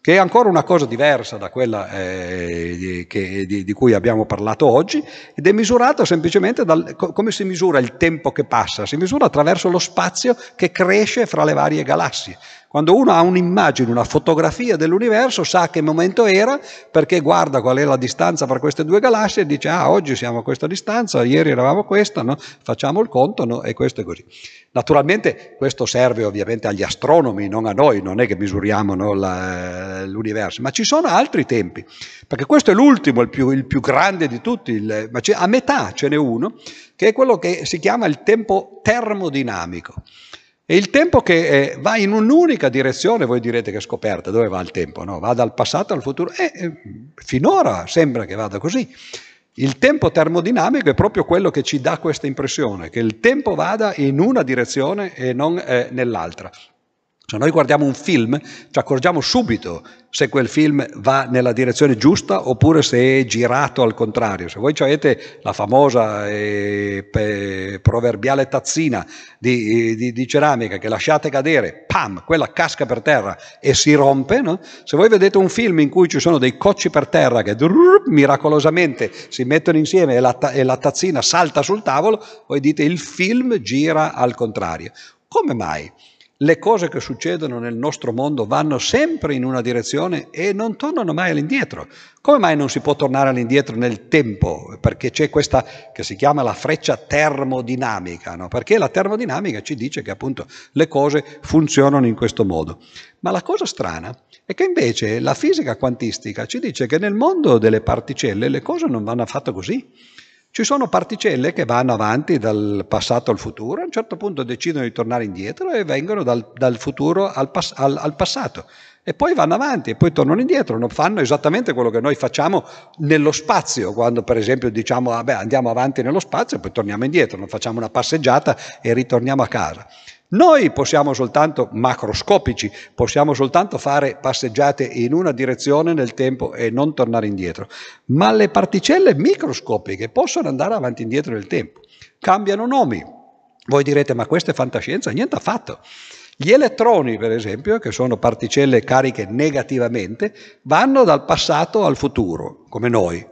A: che è ancora una cosa diversa da quella eh, di, che, di, di, cui abbiamo parlato oggi, ed è misurato semplicemente dal, come si misura il tempo che passa, si misura attraverso lo spazio che cresce fra le varie galassie. Quando uno ha un'immagine, una fotografia dell'universo, sa che momento era perché guarda qual è la distanza fra queste due galassie e dice ah oggi siamo a questa distanza, ieri eravamo a questa, no? facciamo il conto no? e questo è così. Naturalmente questo serve ovviamente agli astronomi, non a noi, non è che misuriamo no, la, l'universo, ma ci sono altri tempi, perché questo è l'ultimo, il più, il più grande di tutti, il, ma a metà ce n'è uno, che è quello che si chiama il tempo termodinamico. E il tempo che eh, va in un'unica direzione, voi direte che è scoperta, dove va il tempo? No? Va dal passato al futuro. E eh, finora sembra che vada così. Il tempo termodinamico è proprio quello che ci dà questa impressione, che il tempo vada in una direzione e non eh, nell'altra. Se noi guardiamo un film ci accorgiamo subito se quel film va nella direzione giusta oppure se è girato al contrario. Se voi avete la famosa e proverbiale tazzina di, di, di, ceramica che lasciate cadere, pam, quella casca per terra e si rompe, no? se voi vedete un film in cui ci sono dei cocci per terra che drrr, miracolosamente si mettono insieme e la, e la tazzina salta sul tavolo, voi dite il film gira al contrario. Come mai? Le cose che succedono nel nostro mondo vanno sempre in una direzione e non tornano mai all'indietro. Come mai non si può tornare all'indietro nel tempo? Perché c'è questa che si chiama la freccia termodinamica, no? perché la termodinamica ci dice che appunto le cose funzionano in questo modo. Ma la cosa strana è che invece la fisica quantistica ci dice che nel mondo delle particelle le cose non vanno affatto così. Ci sono particelle che vanno avanti dal passato al futuro, a un certo punto decidono di tornare indietro e vengono dal, dal futuro al, pas, al, al, passato. E poi vanno avanti e poi tornano indietro, non fanno esattamente quello che noi facciamo nello spazio, quando per esempio diciamo vabbè andiamo avanti nello spazio e poi torniamo indietro, non facciamo una passeggiata e ritorniamo a casa. Noi possiamo soltanto, macroscopici, possiamo soltanto fare passeggiate in una direzione nel tempo e non tornare indietro, ma le particelle microscopiche possono andare avanti e indietro nel tempo, cambiano nomi. Voi direte, ma questa è fantascienza? Niente affatto. Gli elettroni, per esempio, che sono particelle cariche negativamente, vanno dal passato al futuro, come noi,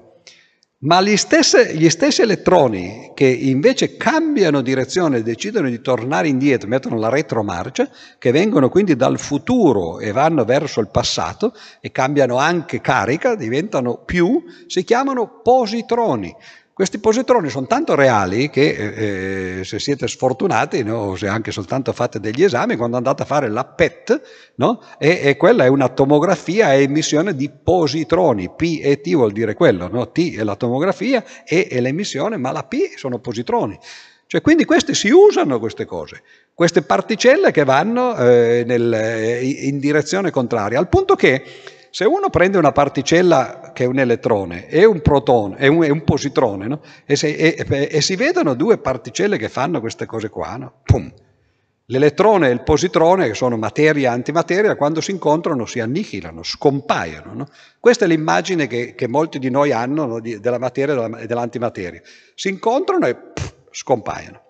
A: ma gli stessi, gli stessi, elettroni che invece cambiano direzione e decidono di tornare indietro, mettono la retromarcia, che vengono quindi dal futuro e vanno verso il passato e cambiano anche carica, diventano più, si chiamano positroni. Questi positroni sono tanto reali che eh, eh, se siete sfortunati, no, o se anche soltanto fate degli esami, quando andate a fare la PET, no, e, e quella è una tomografia a emissione di positroni, P e T vuol dire quello, no? T è la tomografia, E è l'emissione, ma la P sono positroni. Cioè, quindi queste si usano queste cose, queste particelle che vanno eh, nel, eh, in direzione contraria, al punto che se uno prende una particella che è un elettrone e un protone e un, un positrone, no? e, se, e, e, si vedono due particelle che fanno queste cose qua, no? Pum. L'elettrone e il positrone, che sono materia e antimateria, quando si incontrano si annichilano, scompaiono. No? Questa è l'immagine che, che, molti di noi hanno di, della materia e dell'antimateria. Si incontrano e pff, scompaiono.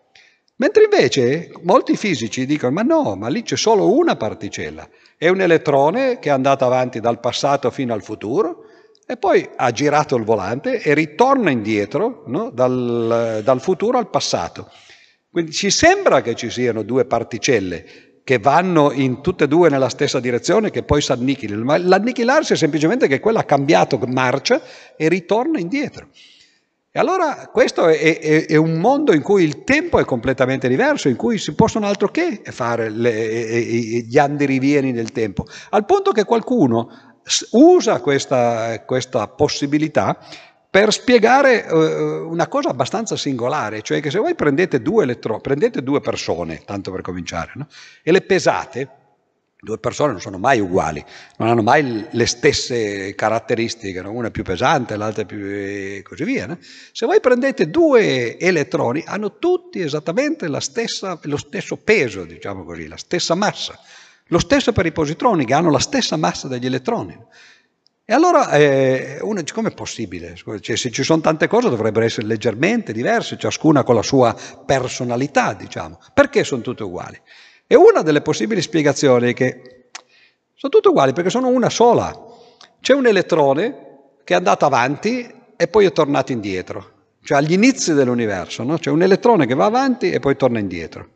A: Mentre invece molti fisici dicono, ma no, ma lì c'è solo una particella. È un elettrone che è andato avanti dal passato fino al futuro e poi ha girato il volante e ritorna indietro no? dal, dal futuro al passato. Quindi ci sembra che ci siano due particelle che vanno in tutte e due nella stessa direzione, che poi si annichilano, ma l'annichilarsi è semplicemente che quella ha cambiato marcia e ritorna indietro. E allora questo è, è, è, un mondo in cui il tempo è completamente diverso, in cui si possono altro che fare le, gli andirivieni del tempo, al punto che qualcuno usa questa, questa possibilità per spiegare uh, una cosa abbastanza singolare, cioè che se voi prendete due, elettro- prendete due persone, tanto per cominciare, no? e le pesate, Due persone non sono mai uguali, non hanno mai le stesse caratteristiche, no? una è più pesante, l'altra è più... e così via. No? Se voi prendete due elettroni, hanno tutti esattamente stessa, lo stesso peso, diciamo così, la stessa massa. Lo stesso per i positroni, che hanno la stessa massa degli elettroni. E allora eh, uno dice, com'è possibile? Cioè, se ci sono tante cose dovrebbero essere leggermente diverse, ciascuna con la sua personalità, diciamo. Perché sono tutte uguali? E una delle possibili spiegazioni è che sono tutte uguali perché sono una sola. C'è un elettrone che è andato avanti e poi è tornato indietro, cioè agli inizi dell'universo, no? c'è un elettrone che va avanti e poi torna indietro.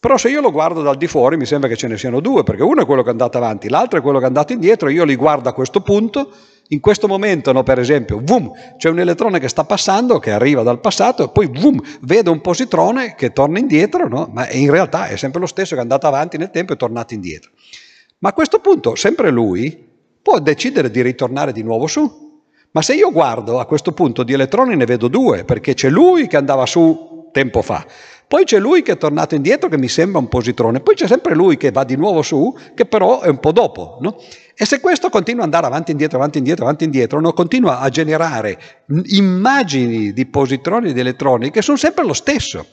A: Però se io lo guardo dal di fuori mi sembra che ce ne siano due, perché uno è quello che è andato avanti, l'altro è quello che è andato indietro, io li guardo a questo punto in questo momento, no, per esempio, boom, c'è un elettrone che sta passando, che arriva dal passato, e poi boom, vedo un positrone che torna indietro, no? ma in realtà è sempre lo stesso che è andato avanti nel tempo e è tornato indietro. Ma a questo punto, sempre lui può decidere di ritornare di nuovo su. Ma se io guardo a questo punto di elettroni ne vedo due, perché c'è lui che andava su tempo fa, poi c'è lui che è tornato indietro che mi sembra un positrone, poi c'è sempre lui che va di nuovo su, che però è un po' dopo. No? E se questo continua ad andare avanti, indietro, avanti, indietro, avanti, indietro, no? continua a generare immagini di positroni e di elettroni che sono sempre lo stesso.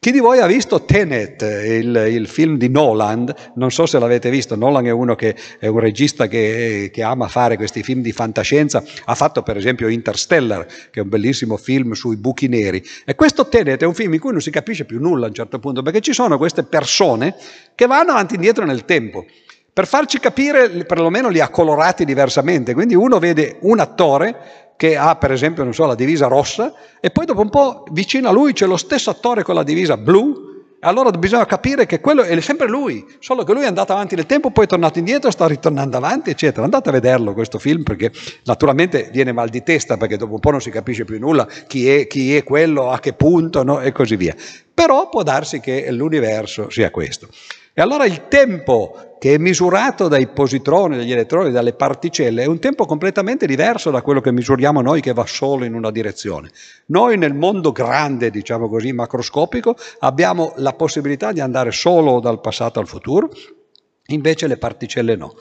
A: Chi di voi ha visto Tenet, il, il, film di Nolan? Non so se l'avete visto, Nolan è uno che è un regista che, che, ama fare questi film di fantascienza, ha fatto per esempio Interstellar, che è un bellissimo film sui buchi neri. E questo Tenet è un film in cui non si capisce più nulla a un certo punto, perché ci sono queste persone che vanno avanti e indietro nel tempo per farci capire, perlomeno li ha colorati diversamente. Quindi uno vede un attore che ha per esempio, so, la divisa rossa e poi dopo un po' vicino a lui c'è lo stesso attore con la divisa blu Allora bisogna capire che quello è sempre lui, solo che lui è andato avanti nel tempo, poi è tornato indietro, sta ritornando avanti, eccetera. Andate a vederlo questo film perché naturalmente viene mal di testa perché dopo un po' non si capisce più nulla chi è, chi è quello, a che punto no? e così via. Però può darsi che l'universo sia questo. E allora il tempo che è misurato dai positroni, dagli elettroni, dalle particelle, è un tempo completamente diverso da quello che misuriamo noi che va solo in una direzione. Noi nel mondo grande, diciamo così, macroscopico, abbiamo la possibilità di andare solo dal passato al futuro, invece le particelle no.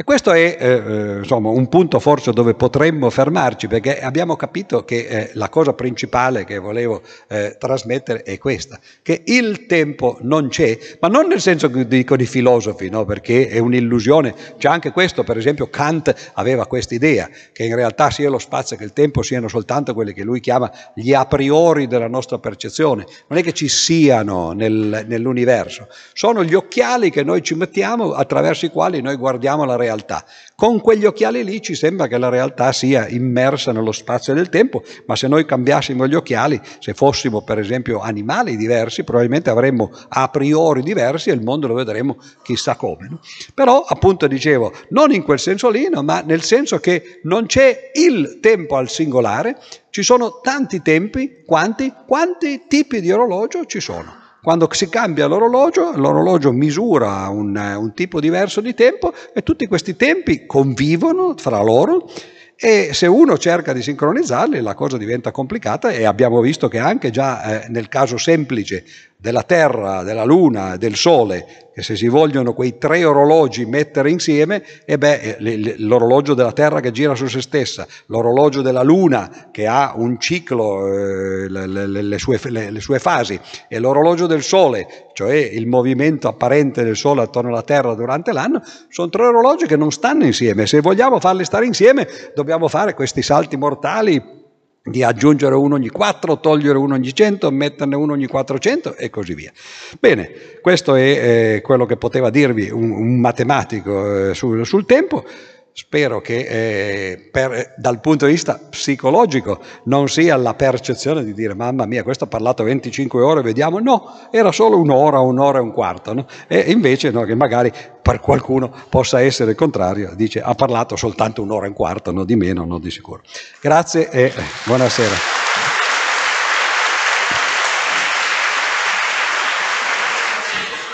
A: E questo è eh, eh, insomma, un punto forse dove potremmo fermarci, perché abbiamo capito che eh, la cosa principale che volevo eh, trasmettere è questa, che il tempo non c'è, ma non nel senso che dicono i filosofi, no? perché è un'illusione, c'è anche questo, per esempio Kant aveva questa idea, che in realtà sia lo spazio che il tempo siano soltanto quelli che lui chiama gli a priori della nostra percezione, non è che ci siano nel, nell'universo, sono gli occhiali che noi ci mettiamo attraverso i quali noi guardiamo la realtà realtà. Con quegli occhiali lì ci sembra che la realtà sia immersa nello spazio e nel tempo, ma se noi cambiassimo gli occhiali, se fossimo per esempio animali diversi, probabilmente avremmo a priori diversi e il mondo lo vedremo chissà come. No? Però appunto dicevo, non in quel senso lì, no, ma nel senso che non c'è il tempo al singolare, ci sono tanti tempi, quanti, quanti tipi di orologio ci sono. Quando si cambia l'orologio, l'orologio misura un, un tipo diverso di tempo e tutti questi tempi convivono fra loro e se uno cerca di sincronizzarli la cosa diventa complicata e abbiamo visto che anche già eh, nel caso semplice della Terra, della Luna, del Sole, che se si vogliono quei tre orologi mettere insieme, e beh, eh, l'orologio della Terra che gira su se stessa, l'orologio della Luna che ha un ciclo, eh, le, le, le, sue, le, sue, fasi, e l'orologio del Sole, cioè il movimento apparente del Sole attorno alla Terra durante l'anno, sono tre orologi che non stanno insieme. Se vogliamo farli stare insieme, dobbiamo fare questi salti mortali di aggiungere uno ogni 4, togliere uno ogni 100, metterne uno ogni 400 e così via. Bene, questo è eh, quello che poteva dirvi un, un matematico eh, sul, sul tempo. Spero che eh, per, dal punto di vista psicologico non sia la percezione di dire mamma mia questo ha parlato 25 ore, vediamo, no, era solo un'ora, un'ora e un quarto, no? e invece no, che magari per qualcuno possa essere il contrario, dice ha parlato soltanto un'ora e un quarto, no di meno, no di sicuro. Grazie e buonasera.